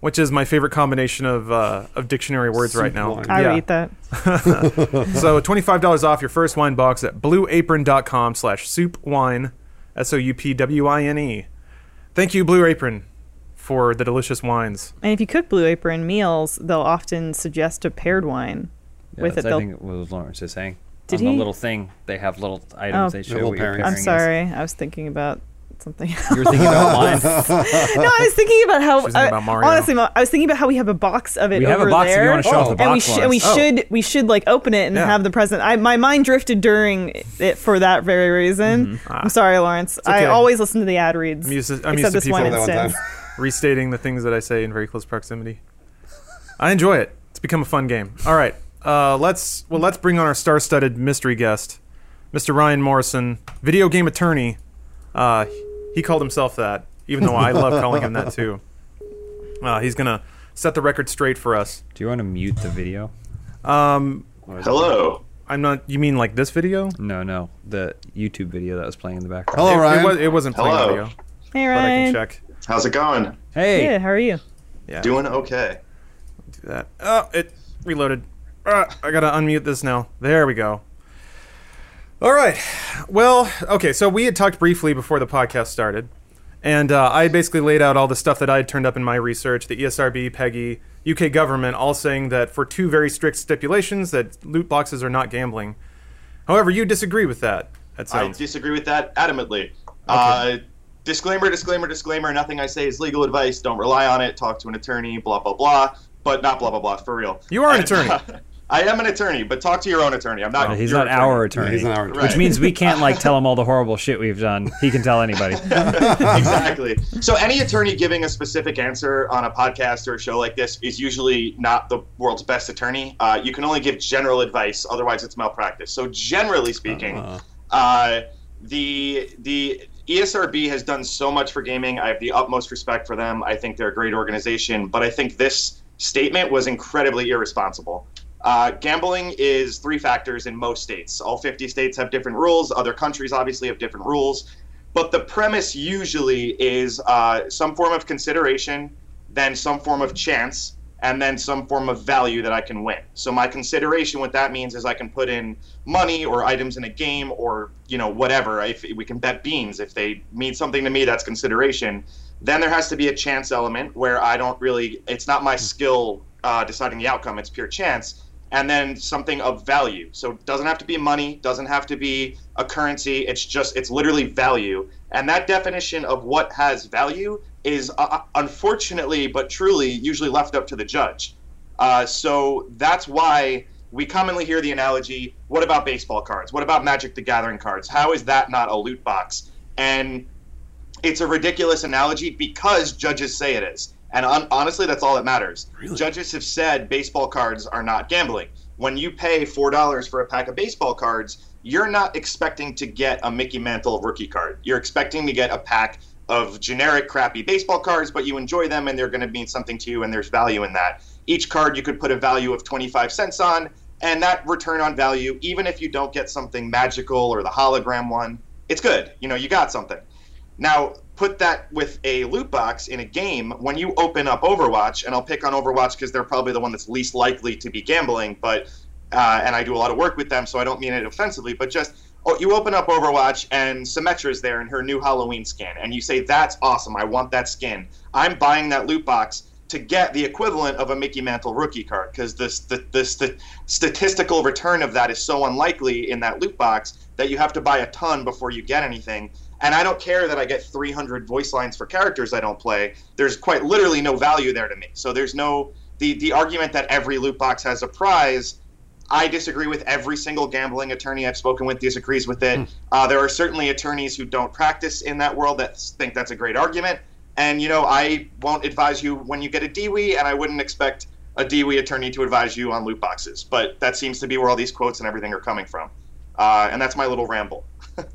which is my favorite combination of uh, of dictionary words right now. wine. I Yeah. read that. So $25 off your first wine box at blueapron.com slash soup wine, S-O-U-P-W-I-N-E. Thank you, Blue Apron, for the delicious wines. And if you cook Blue Apron meals, they'll often suggest a paired wine Yeah, with it. I They'll, think what Lawrence is saying. Did On the little thing, they have little items Oh. they show. Little what pairing I'm is. sorry, I was thinking about something. You were thinking about wine. no, I was thinking about how. Thinking uh, about Mario. Honestly, I was thinking about how we have a box of it We have over a box if there. you wanna show off the and we box, sh- and we Oh. should we should like open it and Yeah. have the present. I my mind drifted during it for that very reason. I'm sorry, Lawrence. I Mm-hmm. always listen to the ad reads. I'm used to, I'm except used to this people one that one time. restating the things that I say in very close proximity. I enjoy it. It's become a fun game. All right, uh, let's well let's bring on our star-studded mystery guest, Mr. Ryan Morrison, video game attorney. Uh, he called himself that, even though I love calling him that too. Uh, he's gonna set the record straight for us. Do you want to mute the video? Um, Hello. I'm not. You mean like this video? No, no, the YouTube video that was playing in the background. Hello, it, it, Ryan. was, it wasn't playing Hello. audio, Hey but I can Ryan. check. How's it going? Hey, Good. How are you? Yeah, Doing okay. do that. Oh, it reloaded. Uh, I gotta unmute this now. There we go. All right. Well, okay. So we had talked briefly before the podcast started And uh, I basically laid out all the stuff that I had turned up in my research, the ESRB, PEGI, UK government, all saying that for two very strict stipulations that loot boxes are not gambling. However, you disagree with that. That I disagree with that adamantly. Uh, disclaimer, disclaimer, disclaimer. Nothing I say is legal advice. Don't rely on it. Talk to an attorney. Blah blah blah. But not blah blah blah. For real. You are an attorney. I am an attorney, but talk to your own attorney. I'm not. He's your not our attorney. he's not our Right. Which means we can't like tell him all the horrible shit we've done. He can tell anybody. exactly. So any attorney giving a specific answer on a podcast or a show like this is usually not the world's best attorney. Uh, you can only give general advice, otherwise it's malpractice. So generally speaking, uh, the the ESRB has done so much for gaming. I have the utmost respect for them. I think they're a great organization, but I think this statement was incredibly irresponsible. Uh, gambling is three factors in most states. All 50 states have different rules. Other countries obviously have different rules. But the premise usually is uh, some form of consideration, then some form of chance, and then some form of value that I can win. So my consideration, what that means is I can put in money or items in a game or you know whatever. If we can bet beans, if they mean something to me, that's consideration. Then there has to be a chance element where I don't really. It's not my skill uh, deciding the outcome. It's pure chance. And then something of value. So it doesn't have to be money, doesn't have to be a currency. It's just it's literally value. And that definition of what has value is uh, unfortunately but truly usually left up to the judge. Uh, so that's why we commonly hear the analogy what about baseball cards? What about Magic the Gathering cards? How is that not a loot box? And it's a ridiculous analogy because judges say it is. And on, honestly, that's all that matters. Judges have said baseball cards are not gambling. When you pay $4 for a pack of baseball cards, you're not expecting to get a Mickey Mantle rookie card. You're expecting to get a pack of generic crappy baseball cards, but you enjoy them and they're going to mean something to you and there's value in that. Each card you could put a value of 25 cents on, and that return on value, even if you don't get something magical or the hologram one, it's good. You know, you got something. Now, put that with a loot box in a game. When you open up Overwatch, and I'll pick on Overwatch because they're probably the one that's least likely to be gambling, but uh, and I do a lot of work with them, so I don't mean it offensively, but just oh, you open up Overwatch and Symmetra's there in her new Halloween skin, and you say, "That's awesome! I want that skin." I'm buying that loot box to get the equivalent of a Mickey Mantle rookie card because the, the, the, st- statistical return of that is so unlikely in that loot box that you have to buy a ton before you get anything. And I don't care that I get 300 voice lines for characters I don't play. There's quite literally no value there to me. So there's no the the argument that every loot box has a prize. I disagree with every single gambling attorney I've spoken with disagrees with it. Uh, there are certainly attorneys who don't practice in that world that think that's a great argument. And you know, I won't advise you when you get a DWI, and I wouldn't expect a DWI attorney to advise you on loot boxes. But that seems to be where all these quotes and everything are coming from. Uh, and that's my little ramble.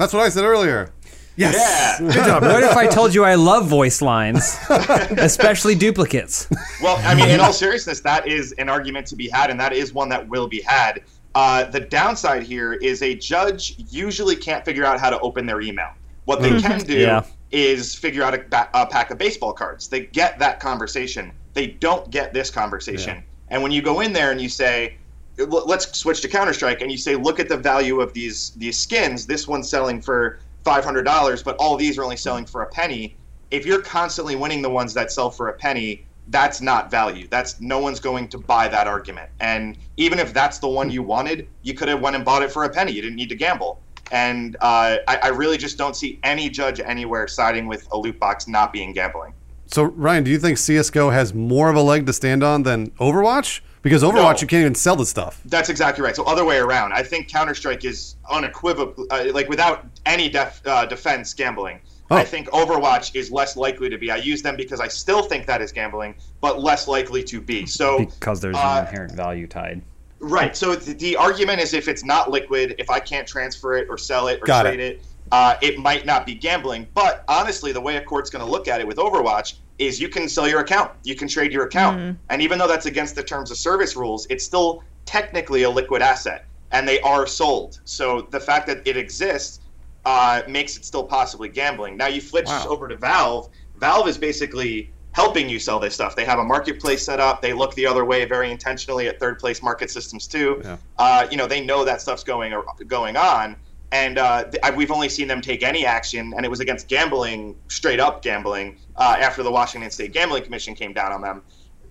That's what I said earlier. yes. Yeah. Good job. What if I told you I love voice lines, especially duplicates? Well, I mean, in all seriousness, that is an argument to be had, and that is one that will be had. Uh, the downside here is a judge usually can't figure out how to open their email. What they can do Yeah. is figure out a, ba- a pack of baseball cards. They get that conversation. They don't get this conversation. And when you go in there and you say, "L- "Let's switch to Counter Strike," and you say, "Look at the value of these these skins. This one's selling for five hundred dollars, but all these are only selling for a penny." If you're constantly winning the ones that sell for a penny, that's not value. That's no one's going to buy that argument. And even if that's the one you wanted, you could have went and bought it for a penny. You didn't need to gamble. And uh, I, I really just don't see any judge anywhere siding with a loot box not being gambling. So Ryan, do you think CS:GO has more of a leg to stand on than Overwatch? Because Overwatch, No. you can't even sell the stuff. That's exactly right. So other way around. I think Counter Strike is unequivocal, uh, like without any def, uh, defense gambling. Oh. I think Overwatch is less likely to be. I use them because I still think that is gambling, but less likely to be. So Because there's Uh, an inherent value tied. Right. So the, the argument is if it's not liquid, if I can't transfer it or sell it or Got trade it, uh, it might not be gambling. But honestly, the way a court's going to look at it with Overwatch is you can sell your account, you can trade your account, and even though that's against the terms of service rules, it's still technically a liquid asset, and they are sold. So the fact that it exists uh, makes it still possibly gambling. Now you switch over to Valve. Valve is basically helping you sell this stuff. They have a marketplace set up. They look the other way very intentionally at third place market systems too. Yeah. Uh, you know, they know that stuff's going going on. And uh, we've only seen them take any action, and it was against gambling, straight up gambling, uh, after the Washington State Gambling Commission came down on them.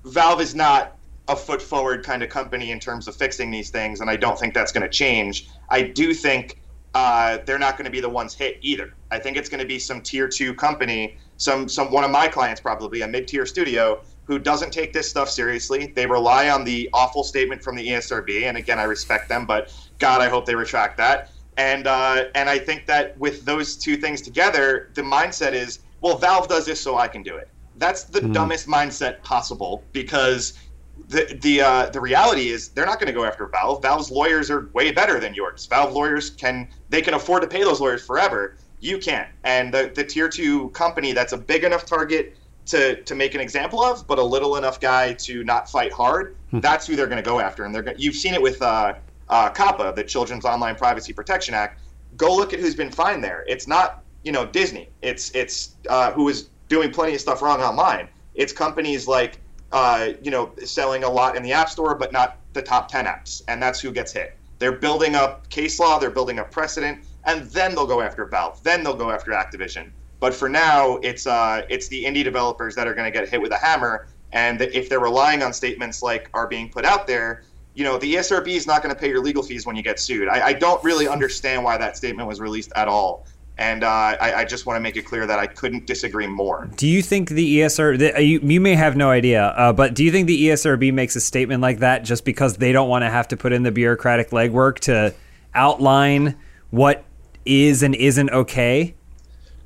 Valve is not a foot forward kind of company in terms of fixing these things, and I don't think that's going to change. I do think uh, they're not going to be the ones hit either. I think it's going to be some tier two company, some some one of my clients probably a mid tier studio who doesn't take this stuff seriously. They rely on the awful statement from the ESRB, and again, I respect them, but God, I hope they retract that. And uh, and I think that with those two things together, the mindset is, well, Valve does this, so I can do it. That's the dumbest mindset possible because the the uh, the reality is they're not going to go after Valve. Valve's lawyers are way better than yours. Valve lawyers can they can afford to pay those lawyers forever. You can't. And the the tier two company that's a big enough target to to make an example of, but a little enough guy to not fight hard. That's who they're going to go after. And they're gonna, you've seen it with uh, uh, COPPA, the Children's Online Privacy Protection Act. Go look at who's been fined there. It's not you know Disney. It's it's uh, who is doing plenty of stuff wrong online. It's companies like uh, you know selling a lot in the App Store, but not the top ten apps, and that's who gets hit. They're building up case law. They're building up precedent, and then they'll go after Valve. Then they'll go after Activision. But for now, it's uh, it's the indie developers that are going to get hit with a hammer. And if they're relying on statements like are being put out there, you know, the ESRB is not going to pay your legal fees when you get sued. I, I don't really understand why that statement was released at all. And uh, I, I just want to make it clear that I couldn't disagree more. Do you think the ESR? The, uh, you, you may have no idea, uh, but do you think the ESRB makes a statement like that just because they don't want to have to put in the bureaucratic legwork to outline what is and isn't okay?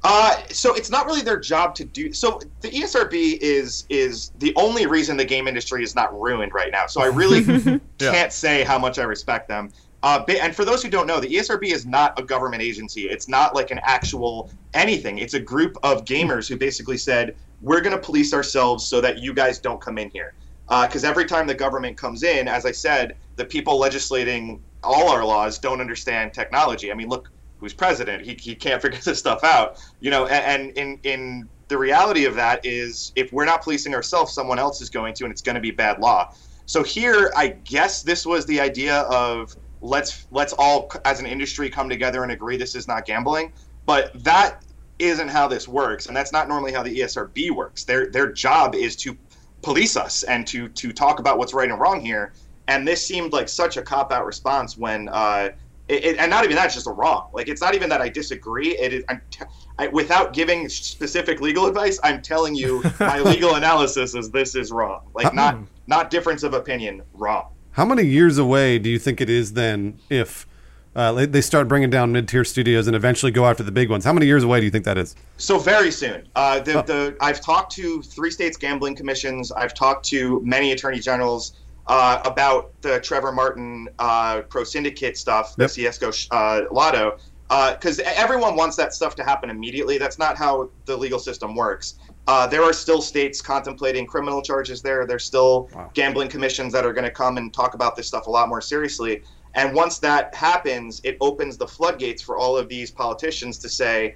Uh, so it's not really their job to do. So the ESRB is is the only reason the game industry is not ruined right now. So I really can't say how much I respect them. Uh, and for those who don't know, the ESRB is not a government agency. It's not like an actual anything. It's a group of gamers who basically said, "We're going to police ourselves so that you guys don't come in here." Because every time the government comes in, as I said, the people legislating all our laws don't understand technology. I mean, look who's president. He, he can't figure this stuff out. You know, and, and in in the reality of that is if we're not policing ourselves, someone else is going to, and it's going to be bad law. So here, I guess this was the idea of let's let's all as an industry come together and agree this is not gambling. But that isn't how this works, and that's not normally how the ESRB works. Their their job is to police us and to to talk about what's right and wrong here. And this seemed like such a cop out response when. Uh, it, it, and not even that, it's just a wrong. Like it's not even that I disagree. It is I'm t- I, without giving specific legal advice. I'm telling you my legal analysis is this is wrong. Like not not difference of opinion, wrong. How many years away do you think it is then if uh, they- start bringing down mid-tier studios and eventually go after the big ones? How many years away do you think that is? So very soon. Uh, the, the I've talked to three states gambling commissions. I've talked to many attorney generals uh, about the Trevor Martin uh, pro syndicate stuff, the Yep. CS:GO uh, Lotto, because everyone wants that stuff to happen immediately. That's not how the legal system works. Uh, there are still states contemplating criminal charges there. There's still gambling commissions that are going to come and talk about this stuff a lot more seriously. And once that happens, it opens the floodgates for all of these politicians to say,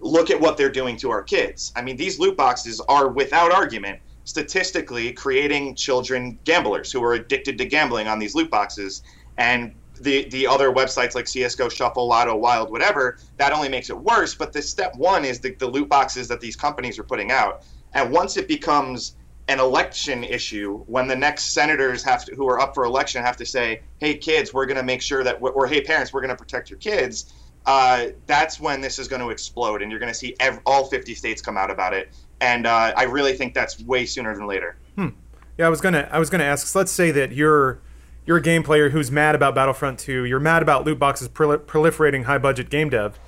look at what they're doing to our kids. I mean, these loot boxes are, without argument, statistically creating children gamblers who are addicted to gambling on these loot boxes. And the the other websites like CS:GO, Shuffle, Lotto, Wild, whatever, that only makes it worse. But the step one is the, the loot boxes that these companies are putting out. And once it becomes an election issue, when the next senators have to, who are up for election have to say, "Hey kids, we're going to make sure that," or "Hey parents, we're going to protect your kids," uh, that's when this is going to explode, and you're going to see ev- all 50 states come out about it. And uh, I really think that's way sooner than later. Yeah, I was gonna I was gonna ask. So let's say that you're you're a game player who's mad about Battlefront 2. You're mad about loot boxes prol- proliferating high budget game dev.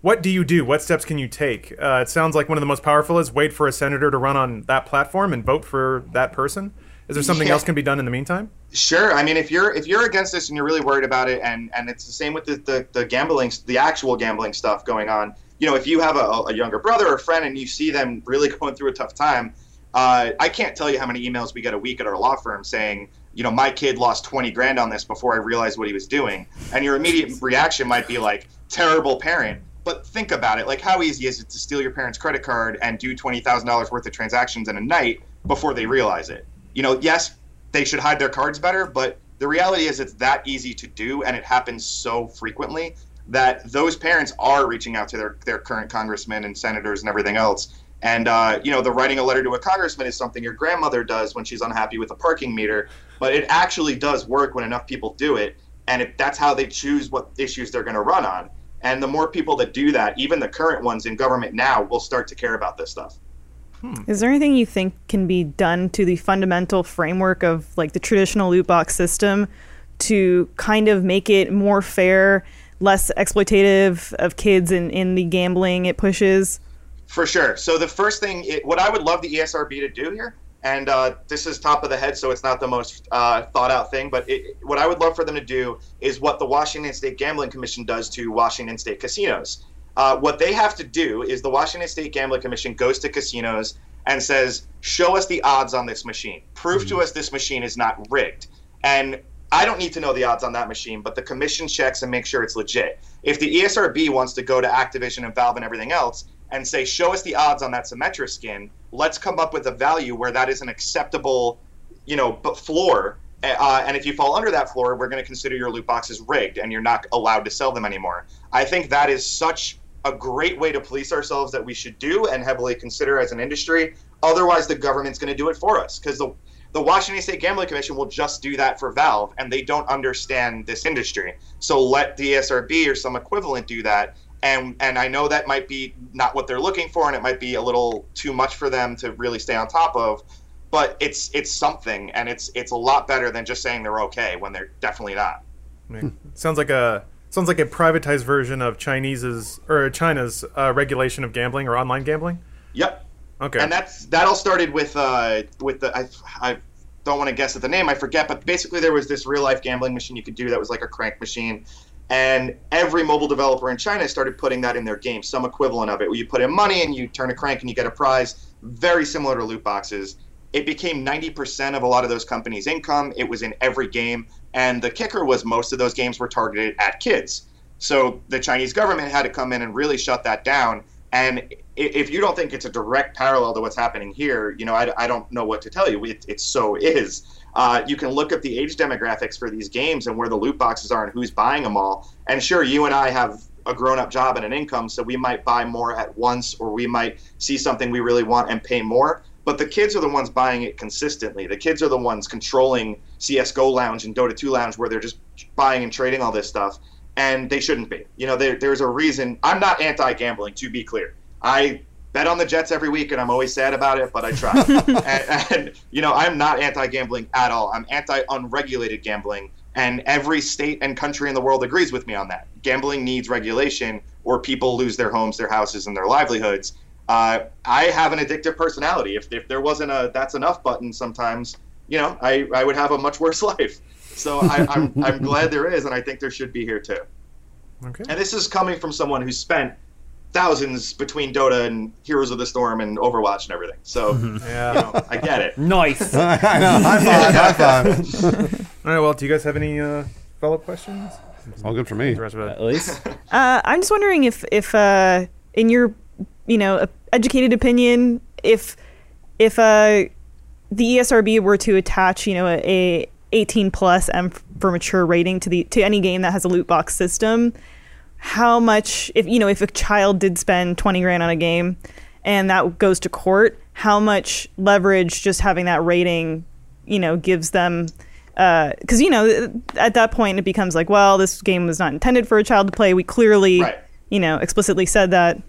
What do you do? What steps can you take? Uh, it sounds like one of the most powerful is wait for a senator to run on that platform and vote for that person. Is there something Yeah. else can be done in the meantime? Sure. I mean, if you're if you're against this and you're really worried about it, and and it's the same with the the, the gambling, the actual gambling stuff going on. You know, if you have a, a younger brother or friend and you see them really going through a tough time, uh, I can't tell you how many emails we get a week at our law firm saying, you know, my kid lost twenty grand on this before I realized what he was doing, and your immediate reaction might be like, terrible parent. But think about it. Like, how easy is it to steal your parents' credit card and do twenty thousand dollars worth of transactions in a night before they realize it? You know, yes, they should hide their cards better, but the reality is it's that easy to do and it happens so frequently. That those parents are reaching out to their, their current congressmen and senators and everything else. And uh, you know, the writing a letter to a congressman is something your grandmother does when she's unhappy with a parking meter, but it actually does work when enough people do it, and it, that's how they choose what issues they're going to run on. And the more people that do that, even the current ones in government now, will start to care about this stuff. Is there anything you think can be done to the fundamental framework of like the traditional loot box system to kind of make it more fair, less exploitative of kids in, in the gambling it pushes? For sure. So the first thing, it, what I would love the ESRB to do here, and uh, this is top of the head, so it's not the most uh, thought out thing, but it, what I would love for them to do is what the Washington State Gambling Commission does to Washington State casinos. Uh, what they have to do is the Washington State Gambling Commission goes to casinos and says, "Show us the odds on this machine. Prove to us this machine is not rigged." And I don't need to know the odds on that machine, but the commission checks and make sure it's legit. If the ESRB wants to go to Activision and Valve and everything else and say, show us the odds on that Symmetra skin, let's come up with a value where that is an acceptable, you know, floor. Uh, and if you fall under that floor, we're going to consider your loot boxes rigged and you're not allowed to sell them anymore. I think that is such a great way to police ourselves that we should do and heavily consider as an industry. Otherwise, the government's going to do it for us because the the Washington State Gambling Commission will just do that for Valve, and they don't understand this industry. So let the ESRB or some equivalent do that. And and I know that might be not what they're looking for, and it might be a little too much for them to really stay on top of. But it's it's something, and it's it's a lot better than just saying they're okay when they're definitely not. I sounds like a sounds like a privatized version of Chinese's or China's uh, regulation of gambling or online gambling. Yep. Okay. And that's that all started with uh, with the I, I don't want to guess at the name I forget but basically there was this real life gambling machine you could do that was like a crank machine. And every mobile developer in China started putting that in their game some equivalent of it where you put in money and you turn a crank and you get a prize. Very similar to loot boxes. It became 90% of a lot of those companies income. It was in every game. And the kicker was most of those games were targeted at kids. So the Chinese government had to come in and really shut that down. And if you don't think it's a direct parallel to what's happening here, you know, I, I don't know what to tell you. It, it so is. Uh, you can look at the age demographics for these games and where the loot boxes are and who's buying them all. And sure, you and I have a grown up job and an income, so we might buy more at once or we might see something we really want and pay more. But the kids are the ones buying it consistently. The kids are the ones controlling CSGO Lounge and Dota 2 Lounge where they're just buying and trading all this stuff. And they shouldn't be. You know, there, there's a reason. I'm not anti gambling, to be clear. I bet on the Jets every week, and I'm always sad about it, but I try. and, and, you know, I'm not anti-gambling at all. I'm anti-unregulated gambling, and every state and country in the world agrees with me on that. Gambling needs regulation, or people lose their homes, their houses, and their livelihoods. Uh, I have an addictive personality. If, if there wasn't a "that's enough" button, sometimes, you know, I, I would have a much worse life. So I, I'm I'm glad there is, and I think there should be here too. okay. And this is coming from someone who spent thousands between Dota and Heroes of the Storm and Overwatch and everything. So, you know, I get it. Nice. I know. High five. High five. All right. Well, do you guys have any uh, follow-up questions? All good for me. The rest of it. At least. Uh, I'm just wondering if, if uh, in your, you know, educated opinion, if if uh, the ESRB were to attach, you know, a, a 18 plus M for mature rating to the to any game that has a loot box system, how much, if you know, if a child did spend 20 grand on a game, and that goes to court, how much leverage just having that rating, you know, gives them uh, because you know at that point it becomes like well this game was not intended for a child to play we clearly Right. you know explicitly said that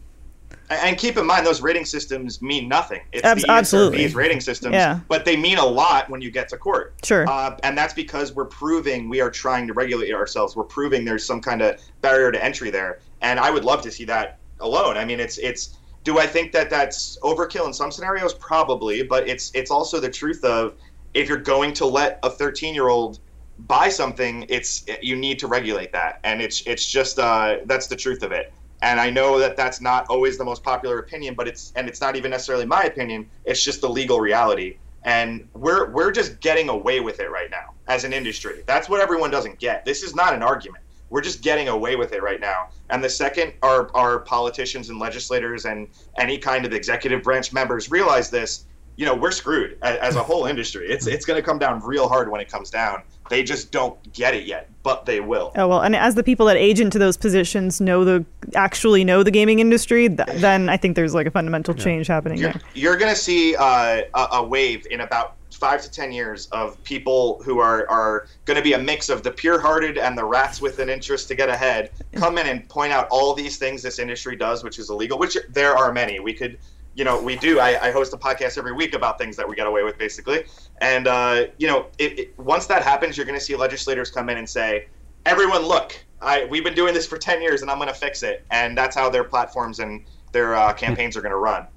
And keep in mind, those rating systems mean nothing. It's Abs- the absolutely. ESRB's rating systems, Yeah. but they mean a lot when you get to court. Sure. Uh, and that's because we're proving we are trying to regulate ourselves. We're proving there's some kind of barrier to entry there. And I would love to see that alone. I mean, it's it's. Do I think that that's overkill in some scenarios? Probably, but it's it's also the truth of if you're going to let a 13 year old buy something, it's you need to regulate that, and it's it's just uh, that's the truth of it. And I know that that's not always the most popular opinion, but it's and it's not even necessarily my opinion. It's just the legal reality, and we're we're just getting away with it right now as an industry. That's what everyone doesn't get. This is not an argument. We're just getting away with it right now. And the second our our politicians and legislators and any kind of executive branch members realize this, you know, we're screwed a- as a whole industry. It's it's going to come down real hard when it comes down. They just don't get it yet, but they will. Oh well, and as the people that age into those positions know the actually know the gaming industry, th- then I think there's like a fundamental change happening You're, there. you're going to see uh, a, a wave in about five to ten years of people who are, are going to be a mix of the pure-hearted and the rats with an interest to get ahead come in and point out all these things this industry does which is illegal which there are many we could you know we do i, I host a podcast every week about things that we get away with basically and uh, you know it, it, once that happens you're going to see legislators come in and say everyone look I, we've been doing this for 10 years and i'm going to fix it and that's how their platforms and their uh, campaigns are going to run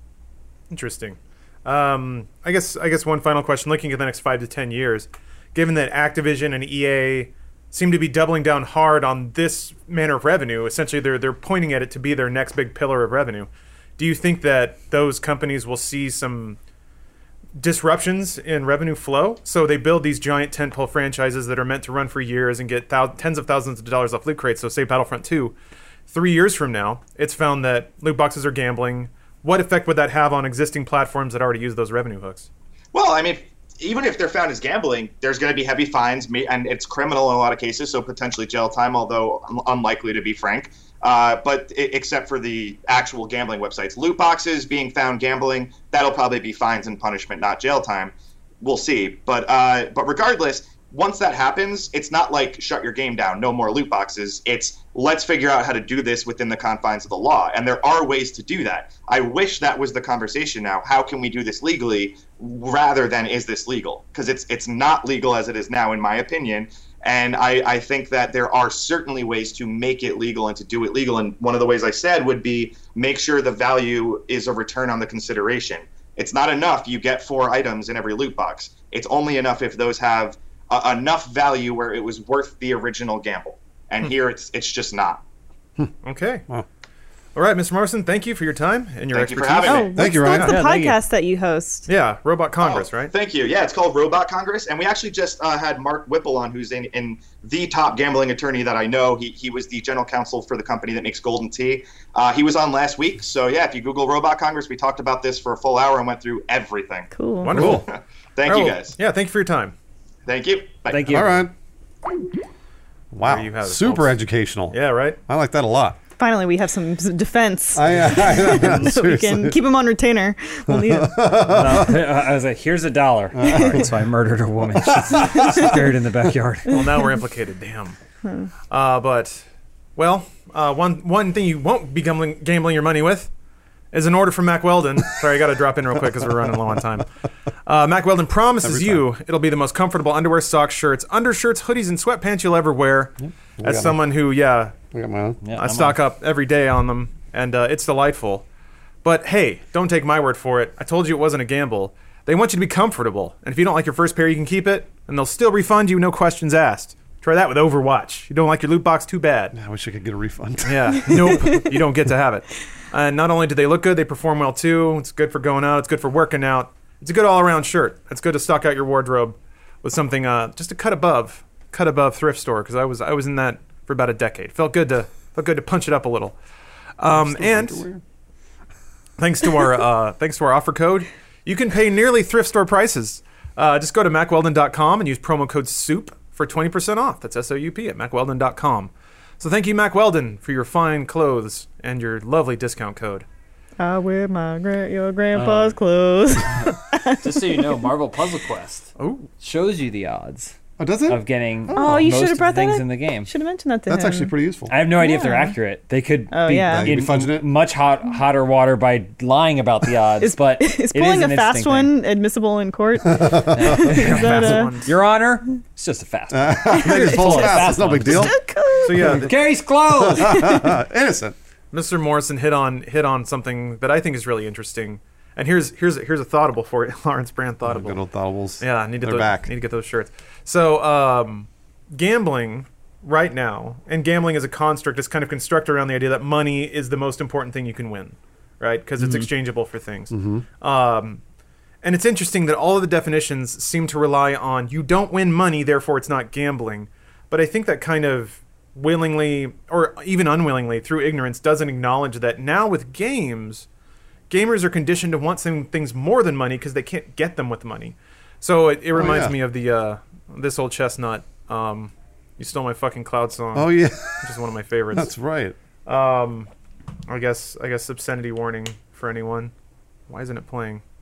Interesting. Um, I guess I guess one final question: Looking at the next five to ten years, given that Activision and EA seem to be doubling down hard on this manner of revenue, essentially they're they're pointing at it to be their next big pillar of revenue. Do you think that those companies will see some disruptions in revenue flow? So they build these giant tentpole franchises that are meant to run for years and get tens of thousands of dollars off loot crates. So say Battlefront Two, three years from now, it's found that loot boxes are gambling. What effect would that have on existing platforms that already use those revenue hooks? Well, I mean, even if they're found as gambling, there's going to be heavy fines, and it's criminal in a lot of cases, so potentially jail time, although unlikely to be frank. Uh, but except for the actual gambling websites, loot boxes being found gambling, that'll probably be fines and punishment, not jail time. We'll see. But uh, but regardless, once that happens, it's not like shut your game down, no more loot boxes. It's let's figure out how to do this within the confines of the law, and there are ways to do that. I wish that was the conversation now. How can we do this legally, rather than is this legal? Because it's it's not legal as it is now, in my opinion. And I, I think that there are certainly ways to make it legal and to do it legal. And one of the ways I said would be make sure the value is a return on the consideration. It's not enough you get four items in every loot box. It's only enough if those have uh, enough value where it was worth the original gamble. And here it's it's just not. Okay. All right, Mr. Morrison, thank you for your time and your Thank you for expertise. having me. Oh, Thank you, what's- Ryan. What's the Yeah, podcast that you host? Yeah, Robot Congress, Oh, right? Thank you. Yeah, it's called Robot Congress, and we actually just uh, had Mark Whipple on, who's in, in the top gambling attorney that I know. He, he was the general counsel for the company that makes Golden Tee. Uh, he was on last week, so yeah, if you Google Robot Congress, we talked about this for a full hour and went through everything. Cool. Wonderful. Thank Oh, you guys. Yeah, thank you for your time. Thank you. Bye. Thank you. All right. Wow. You have Super folks. educational. Yeah, right? I like that a lot. Finally, we have some, some defense. I, uh, I, so we can keep him on retainer. We'll need it. I was like, here's a dollar. All right, so I murdered a woman. She's, she's buried in the backyard. Well, now we're implicated. Damn. Uh, but, well, uh, one one thing you won't be gambling, gambling your money with is an order from Mack Weldon. Sorry, I got to drop in real quick because we're running low on time. Uh, Mack Weldon promises you it'll be the most comfortable underwear, socks, shirts, undershirts, hoodies, and sweatpants you'll ever wear. As got someone who, yeah, I got my own. Yeah, I I'm stock on. up every day on them, and uh, it's delightful. But hey, don't take my word for it. I told you it wasn't a gamble. They want you to be comfortable, and if you don't like your first pair, you can keep it, and they'll still refund you, no questions asked. Try that with Overwatch. You don't like your loot box? Too bad. I wish I could get a refund. Yeah, nope, you don't get to have it. And not only do they look good, they perform well too. It's good for going out. It's good for working out. It's a good all-around shirt. It's good to stock out your wardrobe with something uh, just a cut above, cut above thrift store because I was I was in that for about a decade. Felt good to felt good to punch it up a little. Um, and thanks to our uh, thanks to our offer code, you can pay nearly thrift store prices. Uh, just go to mackweldon.com and use promo code SOUP for 20% off. That's S O U P at mackweldon.com. So thank you, Mack Weldon, for your fine clothes and your lovely discount code. I wear my gra- your grandpa's clothes. Just so you know, Marvel Puzzle Quest Oh, shows you the odds Oh, does it? of getting oh. oh, you most should've brought that things up. in the game. Should have mentioned that to That's him. actually pretty useful. I have no idea if they're Yeah. accurate. They could Oh, be yeah. You'd in be fudging it? much hot, hotter water by lying about the odds. Is, but is it is pulling an a fast interesting one admissible in court? is fast that a, ones. Your Honor, it's just a fast. one. Uh, they just pull Pull it it fast. fast It's no big deal. So yeah, th- Carries clothes. Innocent. Mr. Morrison hit on hit on something that I think is really interesting. And here's here's here's a thoughtable for you, Lawrence Brand thoughtable. Good old Thottables. Yeah, I need to They're those, back. need to get those shirts. So, um, gambling right now, and gambling as a construct is kind of constructed around the idea that money is the most important thing you can win, right? Because it's exchangeable for things. Um, and it's interesting that all of the definitions seem to rely on you don't win money, therefore it's not gambling. But I think that kind of willingly or even unwillingly through ignorance doesn't acknowledge that now with games gamers are conditioned to want some things more than money because they can't get them with money. So it, it reminds yeah. me of the uh, this old chestnut. Um, you stole my fucking cloud song, Oh yeah, which is one of my favorites. that's right. Um, I guess I guess obscenity warning for anyone. Why isn't it playing?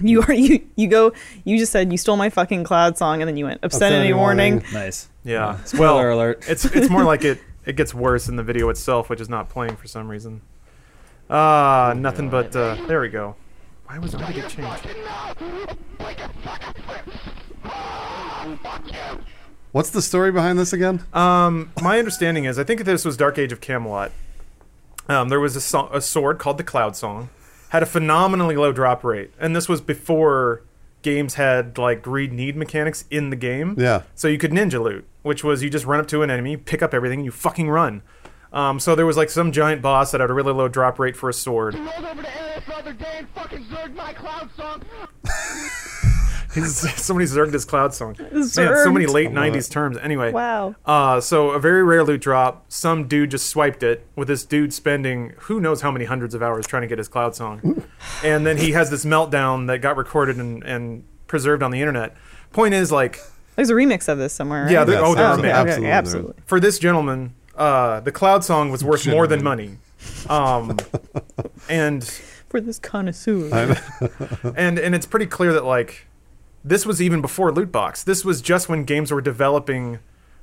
You are you you go. You just said you stole my fucking cloud song, and then you went obscenity, Obscenity warning. warning. Nice. Yeah. Spoiler alert. It's it's more like it it gets worse in the video itself, which is not playing for some reason. Ah, nothing but uh, there we go. Why was why did it change? What's the story behind this again? Um, my understanding is I think this was Dark Age of Camelot. Um, there was a, so- a sword called the Cloud Song, had a phenomenally low drop rate, and this was before games had like greed need mechanics in the game. Yeah. So you could ninja loot, which was you just run up to an enemy, pick up everything, and you fucking run. Um, so there was like some giant boss that had a really low drop rate for a sword. rolled over to NS the other day and fucking zerged my cloud song. He's- Somebody zerged his cloud song. Man, so many late '90s terms. Anyway, Wow. Uh, so a very rare loot drop. Some dude just swiped it with this dude spending who knows how many hundreds of hours trying to get his cloud song, and then he has this meltdown that got recorded and, and preserved on the internet. Point is, like, There's a remix of this somewhere. Right? Yeah, there- oh, there oh, is, okay, okay, Absolutely. absolutely. for this gentleman, uh, the cloud song was worth more than money. Um, and For this connoisseur. and and it's pretty clear that like this was even before loot box. This was just when games were developing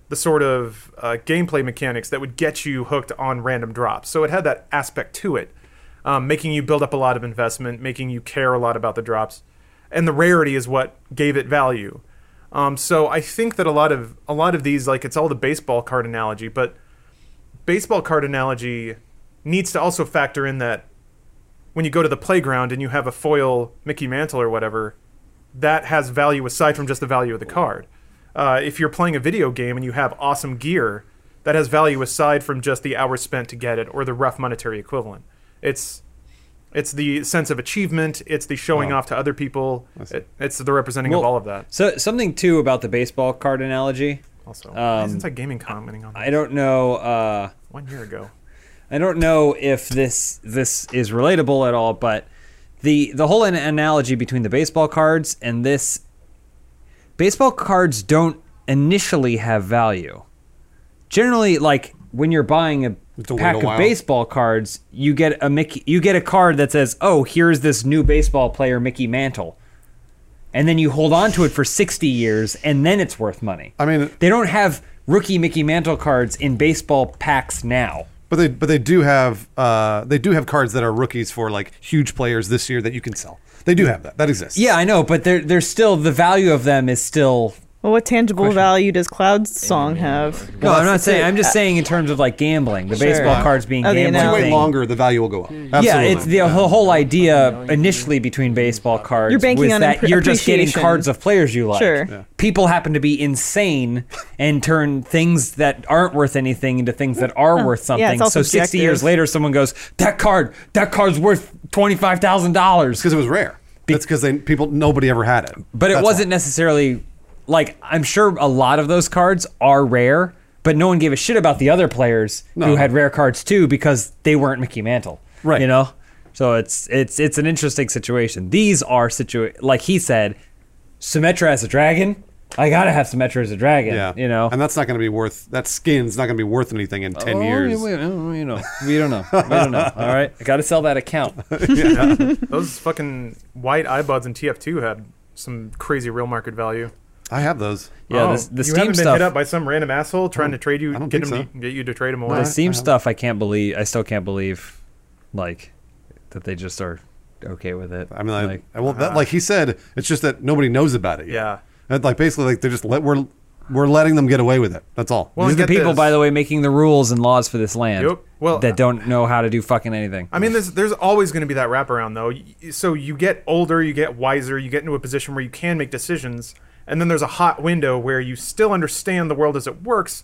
the sort of uh, gameplay mechanics that would get you hooked on random drops. So it had that aspect to it, um, making you build up a lot of investment, making you care a lot about the drops, and the rarity is what gave it value. Um, so I think that a lot of a lot of these, like it's all the baseball card analogy, but baseball card analogy needs to also factor in that when you go to the playground and you have a foil Mickey Mantle or whatever, that has value aside from just the value of the card. Uh, if you're playing a video game and you have awesome gear, that has value aside from just the hours spent to get it or the rough monetary equivalent. It's it's the sense of achievement. It's the showing Wow. off to other people. It, it's the representing of all of that. So something too about the baseball card analogy. Also, um, isn't Inside Gaming commenting on that I don't know. Uh, one year ago. I don't know if this this is relatable at all, but the the whole an- analogy between the baseball cards and this baseball cards don't initially have value. Generally, like when you're buying a pack a of baseball cards, you get a Mickey, you get a card that says, "Oh, here's this new baseball player, Mickey Mantle," and then you hold on to it for sixty years, and then it's worth money. I mean, They don't have rookie Mickey Mantle cards in baseball packs now. But they but they do have uh, they do have cards that are rookies for like huge players this year that you can sell. They do have that. That exists. Yeah, I know, but there, there's still the value of them is still. Well, what tangible value does Cloud's song have? No, I'm not that's saying. it. I'm just saying in terms of like gambling, the Sure. baseball cards being Oh, the gambling. If you analogy. wait thing. longer, the value will go up. Absolutely. Yeah, it's the whole, whole idea initially between baseball cards You're banking was on that appre- you're just getting appreciation. cards of players you like. Sure. Yeah. People happen to be insane and turn things that aren't worth anything into things that are worth something. Yeah, it's all so 60 subjective. years later, someone goes, "That card, that card's worth twenty five thousand dollars." because it was rare. That's because they people nobody ever had it. But it That's wasn't why. necessarily like I'm sure a lot of those cards are rare, but no one gave a shit about the other players No. who had rare cards too because they weren't Mickey Mantle. Right. You know? So it's it's it's an interesting situation. These are situa like he said, Symmetra as a dragon. I gotta have Symmetra as a dragon. Yeah, You know? and that's not going to be worth. That skin's not going to be worth anything in ten Oh, years. we- we- oh, you know, we don't know. We don't know. All right, I got to sell that account. yeah. Those fucking white iBuds in TF2 had some crazy real market value. I have those. Yeah, Oh, the, the you Steam haven't been stuff. hit up by some random asshole trying to trade you, I don't get think him to, get you to trade him away. the I- Steam I stuff, I can't believe. I still can't believe, like, that they just are okay with it. I mean, I, like, I- well, that, ah. like he said, it's just that nobody knows about it. Yet. Yeah. And, like basically, like they're just let we're we're letting them get away with it. That's all. Well, these are the people, this. by the way, making the rules and laws for this land. Yep. Well, that don't know how to do fucking anything. I mean, there's there's always going to be that wraparound though. So you get older, you get wiser, you get into a position where you can make decisions, and then there's a hot window where you still understand the world as it works,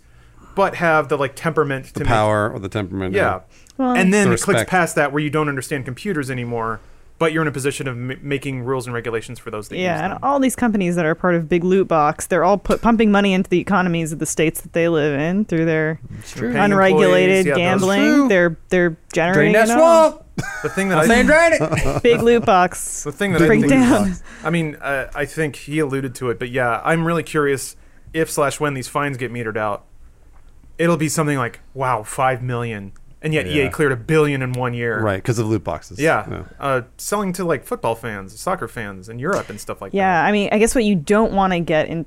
but have the like temperament to the make power or the temperament. Yeah. Well- and then The it clicks past that where you don't understand computers anymore. But you're in a position of m- making rules and regulations for those that use Yeah, and all these companies that are part of Big Loot Box, they're all put, pumping money into the economies of the states that they live in through their unregulated employees, yeah, those- gambling. True. They're they're generating Drain generating that it all. swamp. The thing that I'm saying I drain it. Big Loot Box. the thing that I Break think down. I mean, uh, I think he alluded to it, but yeah, I'm really curious if slash when these fines get metered out. It'll be something like, wow, five million, and yet Yeah. EA cleared a billion in one year. Right, because of loot boxes. Yeah, Uh, selling to like football fans, soccer fans in Europe and stuff like Yeah, that. Yeah, I mean, I guess what you don't want to get in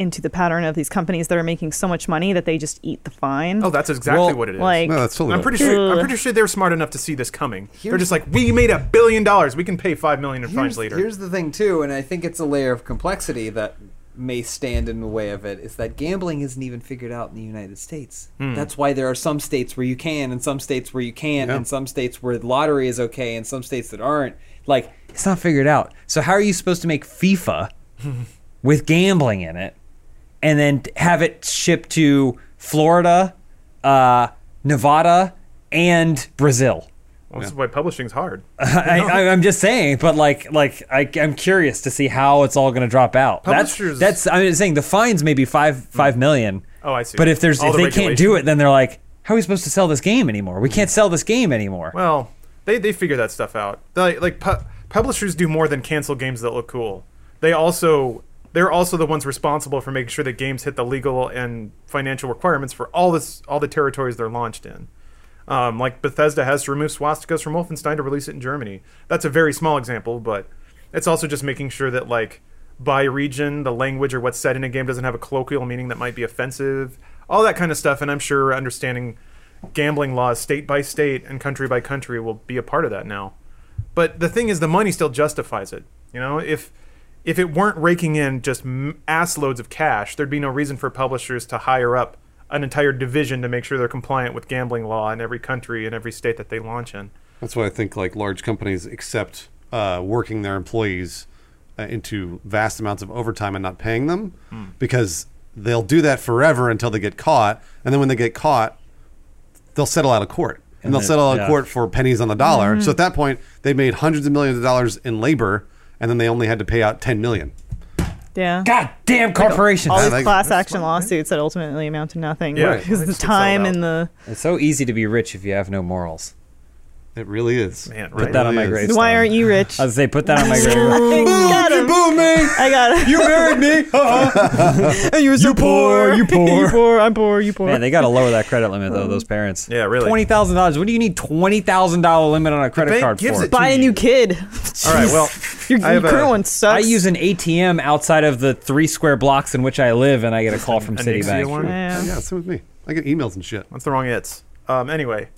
into the pattern of these companies that are making so much money that they just eat the fine. Oh, that's exactly Well, what it is. like No, that's totally. I'm right. pretty sure. I'm pretty sure they're smart enough to see this coming. they're just like, we made a billion dollars. We can pay five million in fines later. here's the thing too, and I think it's a layer of complexity that may stand in the way of it. Is that gambling isn't even figured out in the United States. Hmm. That's why there are some states where you can, and some states where you can't, Yeah. and some states where lottery is okay, and some states that aren't. Like It's not figured out. So how are you supposed to make FIFA with gambling in it, and then have it shipped to Florida, uh, Nevada, and Brazil? Well, this is why publishing's hard. I, I, I'm just saying, but like, like I, I'm curious to see how it's all going to drop out. Publishers- That's, that's I'm saying the fines may be five hmm. five million. Oh, I see. But if there's All if the they can't do it, then they're like, how are we supposed to sell this game anymore? We can't hmm. sell this game anymore. Well, they they figure that stuff out. They, like pu- publishers do more than cancel games that look cool. They also they're also the ones responsible for making sure that games hit the legal and financial requirements for all this all the territories they're launched in. Um, like Bethesda has to remove swastikas from Wolfenstein to release it in Germany. That's a very small example, but it's also just making sure that like by region, the language or what's said in a game doesn't have a colloquial meaning that might be offensive. All that kind of stuff, and I'm sure understanding gambling laws state by state and country by country will be a part of that now. But the thing is, the money still justifies it. You know, if if it weren't raking in just ass loads of cash, there'd be no reason for publishers to hire up an entire division to make sure they're compliant with gambling law in every country and every state that they launch in. That's why I think like large companies accept uh, working their employees uh, into vast amounts of overtime and not paying them Hmm. because they'll do that forever until they get caught, and then when they get caught, they'll settle out of court. And, they'll then- settle out of yeah. court for pennies on the dollar. Mm-hmm. So at that point, they made hundreds of millions of dollars in labor, and then they only had to pay out ten million. Yeah. God damn corporations! all these like- class action lawsuits that ultimately amount to nothing Yeah, because it the time out. and the It's so easy to be rich if you have no morals. It really is. Man, Put right? that on my is. gravestone. why aren't you rich? I was say put that on my grave. I got him. I got him. You married me. And you're so poor. you poor. you poor. I'm poor. You poor. Man, they got to lower that credit limit though. Those parents. Yeah, really. Twenty thousand dollars. What do you need twenty thousand dollar limit on a credit bank card gives for? it Buy a to new kid. All right, well, Your, your current a- one sucks. I use an ATM outside of the three square blocks in which I live, and I get a call from An Ixia Citibank. one? Yeah. Yeah, same with me. I get emails and shit. That's the wrong its. Um, anyway,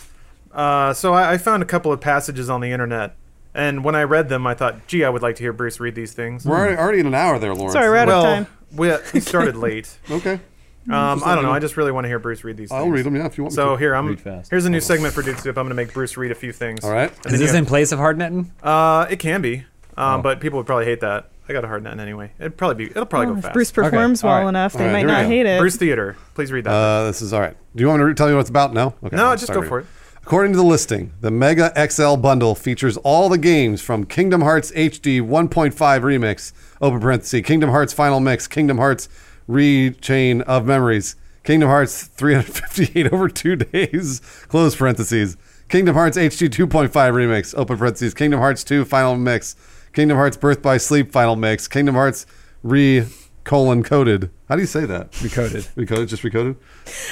uh, so I, I found a couple of passages on the internet, and when I read them, I thought, gee, I would like to hear Bruce read these things. We're already, already in an hour there, Lawrence. Sorry, we're out of time. we, he started late. Okay, Um, I don't know. I just really want to hear Bruce read these. I'll things. read them. Yeah, if you want. me So to. here I'm. Read fast. Here's a new segment for Dude Soup. I'm going to make Bruce read a few things. All right. And Is this you- in place of hardnetting? Uh, it can be, um, Oh. but people would probably hate that. I got a hard net anyway. It'd probably be. It'll probably Oh, go if fast. Bruce performs Okay, well right. enough, they All right, might not hate it. Bruce Theater. Please read that. Uh, this is all right. Do you want me to tell you what it's about? No. Okay. no, I'll just go for it. According to the listing, the Mega XL bundle features all the games from Kingdom Hearts HD 1.5 Remix, open parenthesis, Kingdom Hearts Final Mix, Kingdom Hearts Rechain of Memories, Kingdom Hearts 358 over two days, close parentheses, Kingdom Hearts HD 2.5 Remix, open parentheses, Kingdom Hearts 2 Final Mix, Kingdom Hearts Birth by Sleep Final Mix, Kingdom Hearts Re colon coded. How do you say that? Recoded. Recoded, just recoded.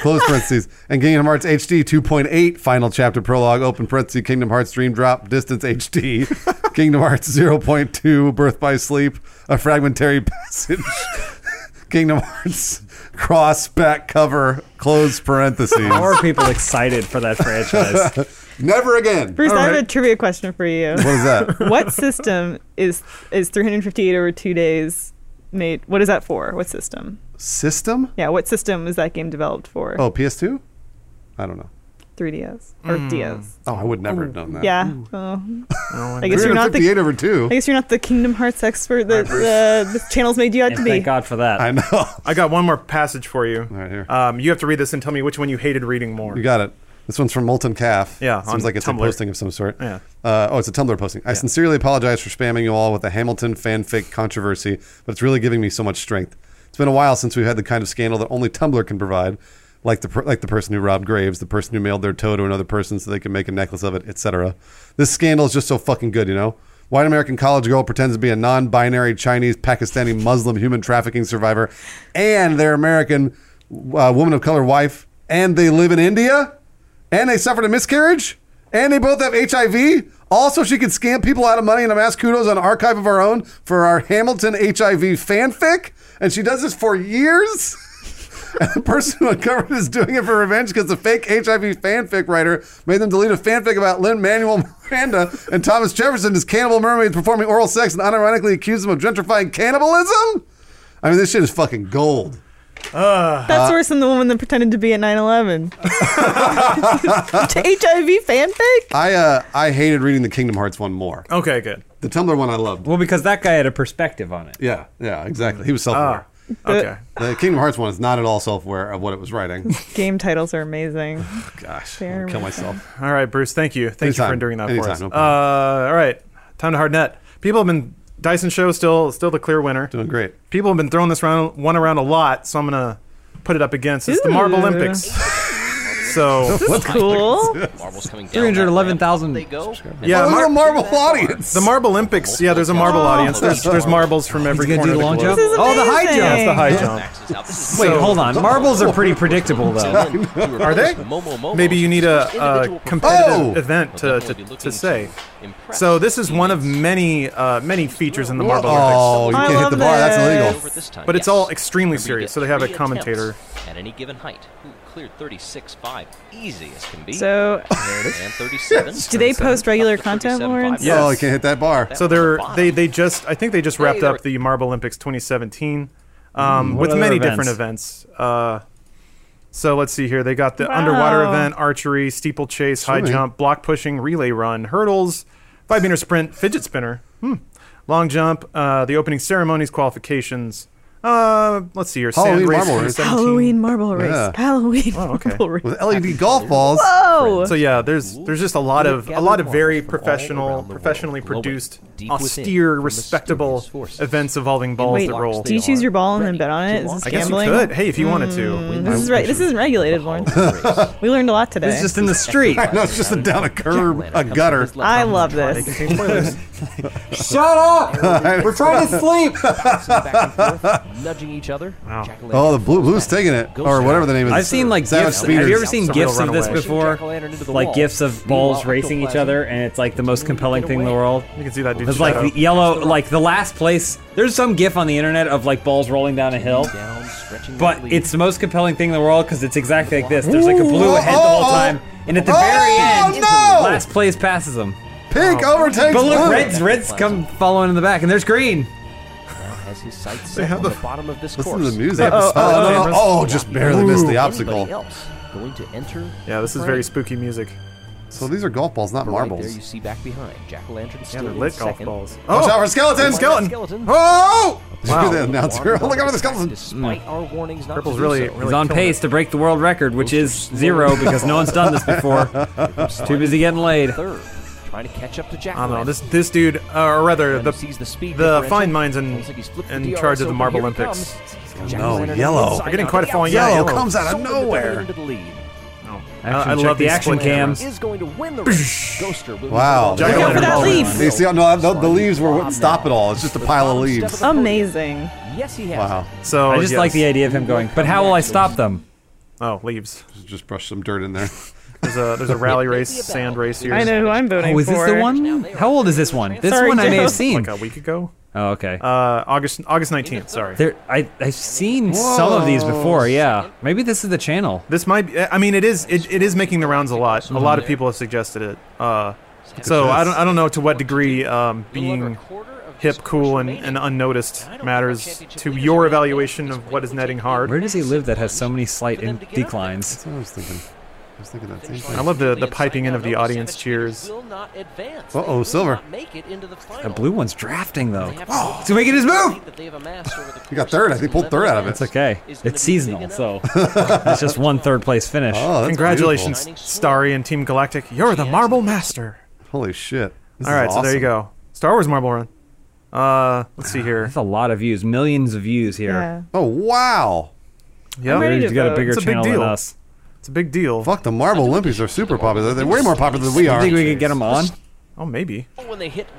Close parentheses. And Kingdom Hearts HD 2.8, final chapter prologue, open parentheses, Kingdom Hearts Dream Drop, Distance HD, Kingdom Hearts 0.2, Birth by Sleep, a fragmentary passage, Kingdom Hearts cross back cover, close parentheses. How are people excited for that franchise? Never again. Bruce, All I have right. a trivia question for you. What is that? what system is is 358 over two days made? What is that for? What system? System? Yeah, what system is that game developed for? Oh, PS2? I don't know. 3DS or DS? Oh, I would never have known that. Yeah. Oh. I guess you're not the. 358 over 2. I guess you're not the Kingdom Hearts expert that the, the channel's made you out and to be. thank God for that. I know. I got one more passage for you. All right, here. Um, you have to read this and tell me which one you hated reading more. You got it. This one's from Molten Calf. Yeah, seems like it's Tumblr. a posting of some sort. Yeah. Uh, oh, it's a Tumblr posting. I sincerely apologize for spamming you all with the Hamilton fanfic controversy, but it's really giving me so much strength. It's been a while since we've had the kind of scandal that only Tumblr can provide, like the like the person who robbed Graves, the person who mailed their toe to another person so they could make a necklace of it, etc. This scandal is just so fucking good, you know. White American college girl pretends to be a non-binary Chinese Pakistani Muslim human trafficking survivor, and their American uh, woman of color wife, and they live in India, and they suffered a miscarriage, and they both have HIV. Also, she can scam people out of money, and asked kudos on Archive of Our Own for our Hamilton HIV fanfic, and she does this for years. And the person who uncovered is doing it for revenge because the fake HIV fanfic writer made them delete a fanfic about Lin Manuel Miranda and Thomas Jefferson as cannibal mermaids performing oral sex and unironically accused them of gentrifying cannibalism. I mean, this shit is fucking gold. That's worse than the woman that pretended to be at 9/11. HIV fanfic. I uh, I hated reading the Kingdom Hearts one more. Okay, good. The Tumblr one I loved. Well, because that guy had a perspective on it. Yeah, yeah, exactly. He was self-aware. Okay. The Kingdom Hearts one is not at all self-aware of what it was writing. Game titles are amazing. Gosh, They're I'll kill myself. All right, Bruce. Thank you. Thank you for Anytime. enduring that for Anytime, us. no uh, all right, time to hard net. People have been Dyson show still still the clear winner. Doing great. People have been throwing this round one around a lot, so I'm gonna put it up against. It's the Marble Olympics. so That's cool. Marbles coming down. 311,000 They go. yeah, Oh, Mar- the Marvel audience. the Marble Olympics. Yeah, there's a Marble audience. There's there's marbles from every He's gonna corner do the the long jump. This is Oh, the high jump. That's the high jump. Maxes out. This is Wait, hold on. Marbles are pretty predictable, though. Are they? Momo Momo. Maybe you need a, a competitive Oh! event to, to, to say. So this is one of many uh, many features in the Marble Olympics. Oh, you can't hit the bar. That's illegal. Over this time, But it's all extremely serious, so they have a commentator. At any given height. Who cleared 36.5 easy as can be. So, and 37. do they post regular content, 37.5. Lawrence? Yes. Oh, you can't hit that bar. So they're they they just I think they just wrapped Hey, up the Marble Olympics 2017 um, What with many events? different events. Uh, so let's see here. They got the underwater event, archery, steeplechase, high Swimming. jump, block pushing, relay run, hurdles, five meter sprint, fidget spinner, hmm. long jump, uh, the opening ceremonies, qualifications. Uh, let's see here. Halloween Sand race marble race. 2017. Halloween marble race. Yeah. Halloween Oh, okay. marble race. With LED golf balls. Whoa! So yeah, there's there's just a lot of a lot of very professional, professionally produced, austere, respectable events involving balls Wait, that roll. do you choose your ball and then bet on it? Is this I guess gambling? you could. Hey, if you wanted to. Mm, This is right. This isn't regulated, Lawrence. we learned a lot today. It's just in the street. No, it's just a down a curb, a gutter. I love this. Shut up! We're trying to sleep. Back and forth, nudging each other. Jack-o'-lantern Oh, the blue, blue's taking it, or whatever the name is. I've seen like Savage gifs. Have you ever seen It's a real gifs of this before? Jack-o'-lantern into the Like gifs of balls racing each other, and it's like the most compelling thing in the world. You can see that dude. There's like the yellow, like the last place. There's some gif on the internet of like balls rolling down a hill, but it's the most compelling thing in the world because it's exactly like this. There's like a blue Ooh, ahead the oh, whole oh. time, and at the Oh, very oh, end, no! last place passes them. Pink overtakes But look, blue. reds, reds come following in the back, and there's green. Now has his sights set on the bottom of this Listen course. to the music. Uh-oh, Oh, no, no, uh-oh. oh, just barely missed the obstacle. else going to enter? Yeah, this is very spooky music. So these are golf balls, not But right there you see back behind Jack o' lantern Yeah, still they're in lit golf second. balls. Watch oh! out Oh, for skeleton! skeleton! Skeleton. Oh! Wow. Wow. the announcer. Oh, look out for the skeleton. Despite hmm. our warnings not Purple's to do really, so. really He's on killing pace it. to break the world record, which is zero because no one's done this before. Too busy getting laid. Third, trying to catch up to Jack. I don't know. This this dude, uh, or rather, the sees the speed the fine minds in like he's flipped the in charge of the over. Marble Olympics. comes. No, yellow. inside We're getting quite a the falling Yellow yellow. comes out of nowhere. defend into the lead. Action, I check love the action cams. cam. cameras. Is going to win the race. Ghoster will Wow. Jack Look out for that leaf. You see, no, the, the leaves were what stop it all. It's just a pile of leaves. Amazing. Yes, he has. Wow. So I just yes. like the idea of him going, but how will I stop them? Oh, leaves. Just brush some dirt in there. There's a there's a rally race, sand race here. I know who I'm voting Oh, is for. this the one? How old is this one? This Sorry, one I may Joe. have seen. Like a week ago. Oh, okay. Uh, August August 19th. Sorry. There, I I've seen some of these before. Yeah, maybe this is the channel. This might. Be, I mean, it is. It, it is making the rounds a lot. A lot of people have suggested it. Uh, so I don't. I don't know to what degree um, being hip, cool, and, and unnoticed matters to your evaluation of what is netting hard. Where does he live that has so many slight in- declines? That's what I was thinking. I was thinking that same thing. I love the- the piping in of the audience cheers. Uh-oh, Silver. The blue one's drafting though. Oh, he's making his move. He got third. I think he pulled third out of it. It's okay. It's seasonal, so it's just one third place finish. Oh, that's Congratulations, beautiful. Starry and Team Galactic. You're the Marble Master. Holy shit. This All is right, so there you go. Star Wars Marble Run. Uh, let's see here. That's a lot of views, millions of views here. Yeah. Oh, wow. Yeah, ready He's to got a bigger It's a big channel than us. It's a big deal. Fuck, the Marble Olympics are super popular. They're way more popular than we are. You think we could get them on? Oh, maybe.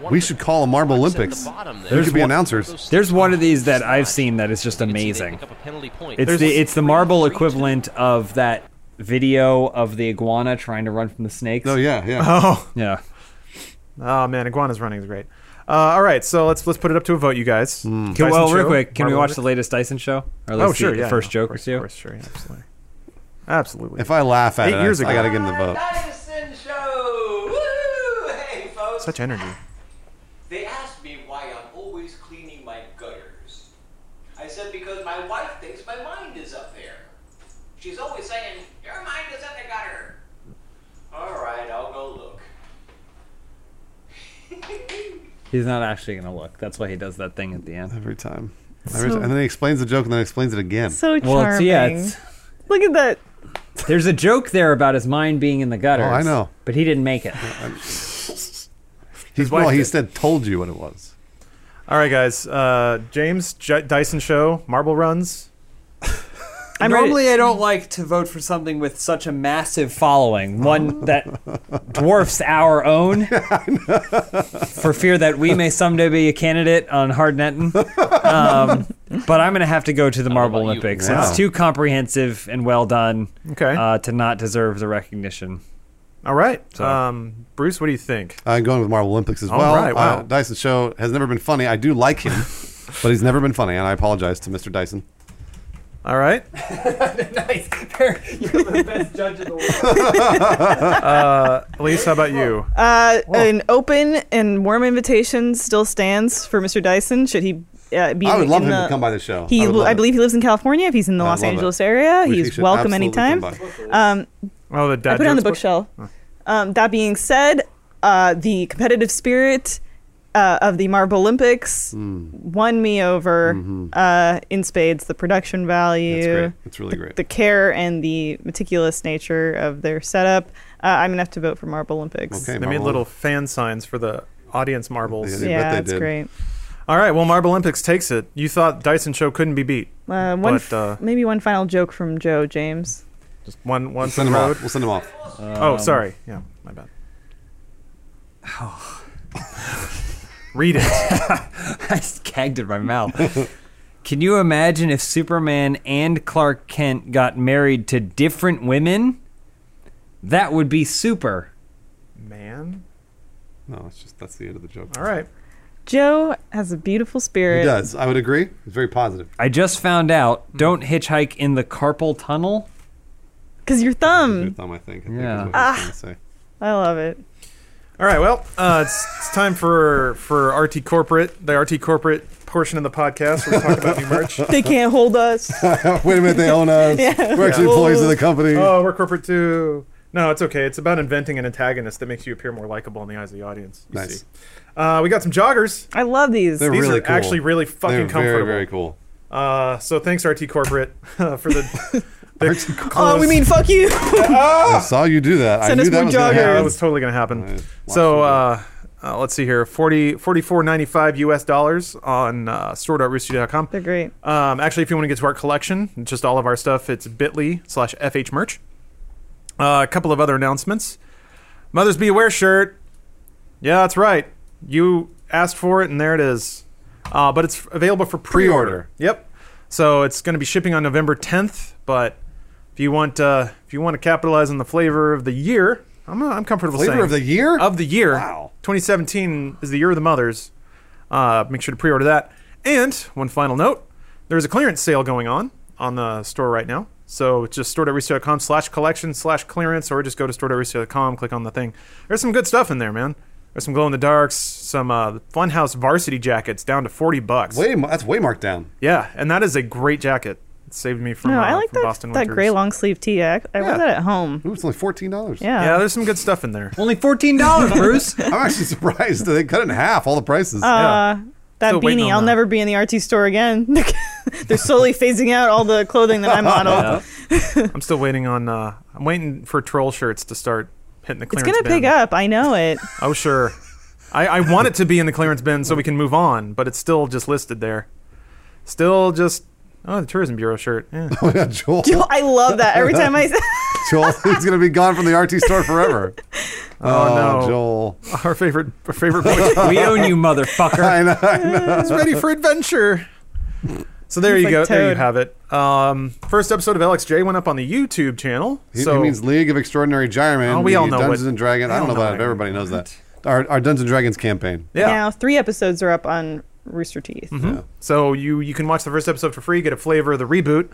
We should call them Marble Olympics. We could be announcers. There's one of these that I've seen that is just amazing. It's There's- the it's the marble equivalent of that video of the iguana trying to run from the snakes. Oh, yeah, yeah. Oh, yeah. oh man, Iguana's running is great. Uh, all right, so let's let's put it up to a vote, you guys. Can, well, real quick, can we Marble watch the latest Dyson show? Or at Oh, least sure. the Yeah, first no, joke of or two. Of course, sure, yeah, absolutely. Absolutely. If I laugh at Eight it, years I, ago. I gotta give him the vote. Dyson Show! Hey, folks. Such energy. They asked me why I'm always cleaning my gutters. I said because my wife thinks my mind is up there. She's always saying, Your mind is in the gutter. All right, I'll go look. He's not actually gonna look. That's why he does that thing at the end. Every time. Every So- time. And then he explains the joke and then explains it again. So charming. Well, it's, yeah, it's, Look at that. There's a joke there about his mind being in the gutter. Oh, I know. but he didn't make it. He's, wife well, he did. said, told you what it was. All right, guys. Uh, James J- Dyson Show Marble Runs. I'm ready- Normally, I don't like to vote for something with such a massive following, one that dwarfs our own, for fear that we may someday be a candidate on Hardnetting. Um, but I'm going to have to go to the Marble? Olympics. Wow. It's too comprehensive and well done Okay. uh, to not deserve the recognition. All right. so- Um, Bruce, what do you think? I'm going with Marble Olympics as All well. right, wow. Uh, Dyson Show has never been funny. I do like him, but he's never been funny, and I apologize to Mr. Dyson. All right. nice. You're the best judge in the world. Uh, Elise, how about you? Uh, an open and warm invitation still stands for Mr. Dyson. Should he uh, be? I would love in him the, to come by the show. He, I, would love it. believe he lives in California. If he's in the I Los love it. Angeles area, We- he's welcome anytime. Um, Oh, the dad I put it on the jokes book? bookshelf. Um, that being said, uh, the competitive spirit uh, of the Marble Olympics Hmm. won me over uh, in spades. The production value, It's great. It's really the, great. the care and the meticulous nature of their setup. Uh, I'm gonna have to vote for Marble Olympics. Okay, They made little fan signs for the audience marbles. Yeah, Yeah, that's did. great. All right. Well, Marble Olympics takes it. You thought Dyson Show couldn't be beat. Uh, one, But, f- uh, maybe one final joke from Joe James. Just one, one for Send the him road. off. We'll send him off. oh, sorry. Yeah, my bad. Read it. I just gagged in my mouth. Can you imagine if Superman and Clark Kent got married to different women? That would be super. Man. No, it's just that's the end of the joke. All right. Joe has a beautiful spirit. He does. I would agree. It's very positive. I just found out hmm. don't hitchhike in the carpal tunnel. Cause your Good thumb. thumb, I think. I think Yeah. is what I was gonna ah. say. I love it. All right. Well, uh, it's, it's time for for RT Corporate, the RT Corporate portion of the podcast where we talk about new merch. They can't hold us. Wait a minute, they own us. We're actually employees of the company. Oh, we're corporate too. No, it's okay. It's about inventing an antagonist that makes you appear more likable in the eyes of the audience. You Nice. see. Uh, we got some joggers. I love these. They're These really are cool. actually really fucking They're comfortable. very, very cool. Uh, so thanks RT Corporate uh, for the. The oh, we mean fuck you. I saw you do that. Send I us knew that more was gonna joggers. yeah, happen. that was totally gonna happen. So uh, uh, let's see here, 40 44.95 US dollars on uh, store.rooster.com. They're great. Um, actually, if you want to get to our collection, just all of our stuff, it's bit.ly slash FH merch. Uh, a couple of other announcements. Mothers Be Aware shirt. Yeah, that's right. You asked for it, and there it is. Uh, but it's available for pre-order. Pre-order. Yep. So it's going to be shipping on November 10th. But if you want, uh, if you want to capitalize on the flavor of the year, I'm, I'm comfortable Flavor saying of the year? of the year. Wow. 2017 is the year of the mothers. Uh, make sure to pre-order that. And one final note: there's a clearance sale going on on the store right now. So just store.roosterteeth.com slash collection slash clearance, or just go to store.roosterteeth.com, click on the thing. There's some good stuff in there, man. There's some glow in the darks, some uh, Funhaus varsity jackets down to 40 bucks. Way, that's way marked down. Yeah, and that is a great jacket. It saved me from, no, uh, I like from that Boston that Winters. gray long sleeve tee. I, I Yeah. wear that at home. Ooh, it's only fourteen dollars. Yeah. Yeah, there's some good stuff in there. Only fourteen dollars, Bruce. I'm actually surprised that they cut it in half. All the prices. Uh, that Still waiting beanie, on I'll that. never be in the RT store again. They're slowly phasing out all the clothing that I model. I'm still waiting on. Uh, I'm waiting for troll shirts to start hitting the clearance. It's clearance gonna bin. pick up. I know it. Oh sure. I, I want it to be in the clearance bin so we can move on, but it's still just listed there. Still just oh the tourism bureau shirt. Eh. oh yeah, Joel. I love that every time I. Joel, he's gonna be gone from the RT store forever. Oh, no. Joel. Our favorite our favorite boy we own you, motherfucker. I know. I know. is ready for adventure. So there He's you like go. There you have it. Um, first episode of LXJ went up on the YouTube channel. He, so he means League of Extraordinary Gyremen. Oh, we all the know Dungeons what- and Dragons. I don't know know about it. Everybody knows that. Our, our Dungeons and Dragons campaign. yeah. Now three episodes are up on Rooster Teeth. Mhm. So you you can watch the first episode for free, get a flavor of the reboot,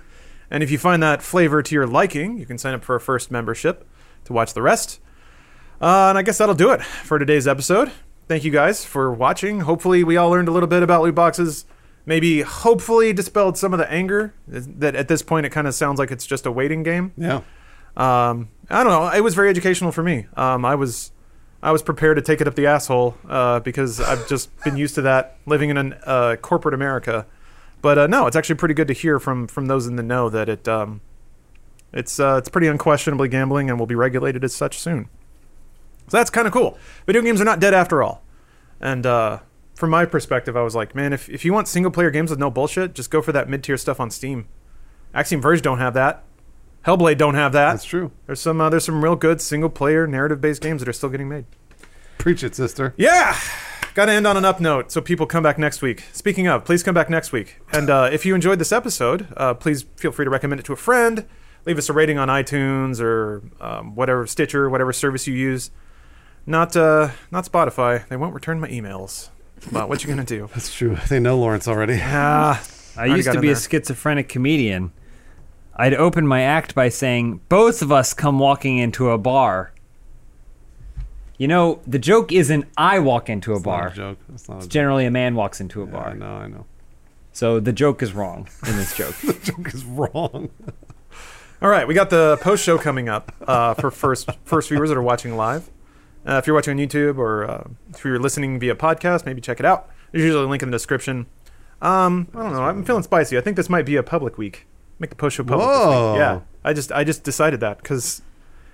and if you find that flavor to your liking, you can sign up for a first membership to watch the rest. Uh, and I guess that'll do it for today's episode. Thank you guys for watching. Hopefully, we all learned a little bit about loot boxes. Maybe, hopefully, dispelled some of the anger that at this point it kind of sounds like it's just a waiting game. Yeah. Um, I don't know. It was very educational for me. Um, I was, I was prepared to take it up the asshole uh, because I've just been used to that living in an uh, corporate America. But uh, no, it's actually pretty good to hear from from those in the know that it, um, it's uh, it's pretty unquestionably gambling and will be regulated as such soon. So that's kind of cool. Video games are not dead after all. And uh, from my perspective, I was like, man, if, if you want single player games with no bullshit, just go for that mid tier stuff on Steam. Axiom Verge don't have that. Hellblade don't have that. That's true. There's some uh, there's some real good single player narrative based games that are still getting made. Preach it, sister. Yeah. Got to end on an up note so people come back next week. Speaking of, please come back next week. And uh, if you enjoyed this episode, uh, please feel free to recommend it to a friend. Leave us a rating on iTunes or um, whatever Stitcher, whatever service you use. Not uh, not Spotify. They won't return my emails. But what you gonna do? That's true. They know Lawrence already. Ah, I already used to in be a schizophrenic comedian. I'd open my act by saying, Both of us come walking into a bar. You know, the joke isn't I walk into a It's not bar. a joke. It's not a It's joke. generally a man walks into a Yeah, bar. I know. I know. So the joke is wrong in this joke. The joke is wrong. All right, we got the post show coming up uh, for first first viewers that are watching live. Uh, if you're watching on YouTube or uh, if you're listening via podcast, maybe check it out. There's usually a link in the description. Um, I don't know. I'm feeling spicy. I think this might be a public week. Make the post show public. This Whoa. week. Yeah, I just I just decided that because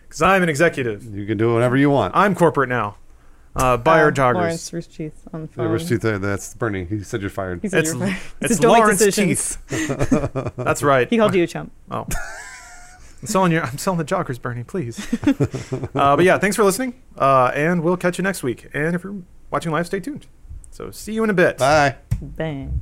because I'm an executive. You can do whatever you want. I'm corporate now. Uh, buy our Uh, joggers. Lawrence Rooster Teeth on the Yeah, phone. Rich Teeth, uh, that's Bernie. He said you're fired. He said It's- you're fine. He it's says, "Don't make Lawrence decisions." That's right. He called you a chump. Oh. I'm selling your I'm selling the joggers, Bernie, please. uh, but yeah, thanks for listening. Uh, and we'll catch you next week. And if you're watching live, stay tuned. So see you in a bit. Bye. Bang.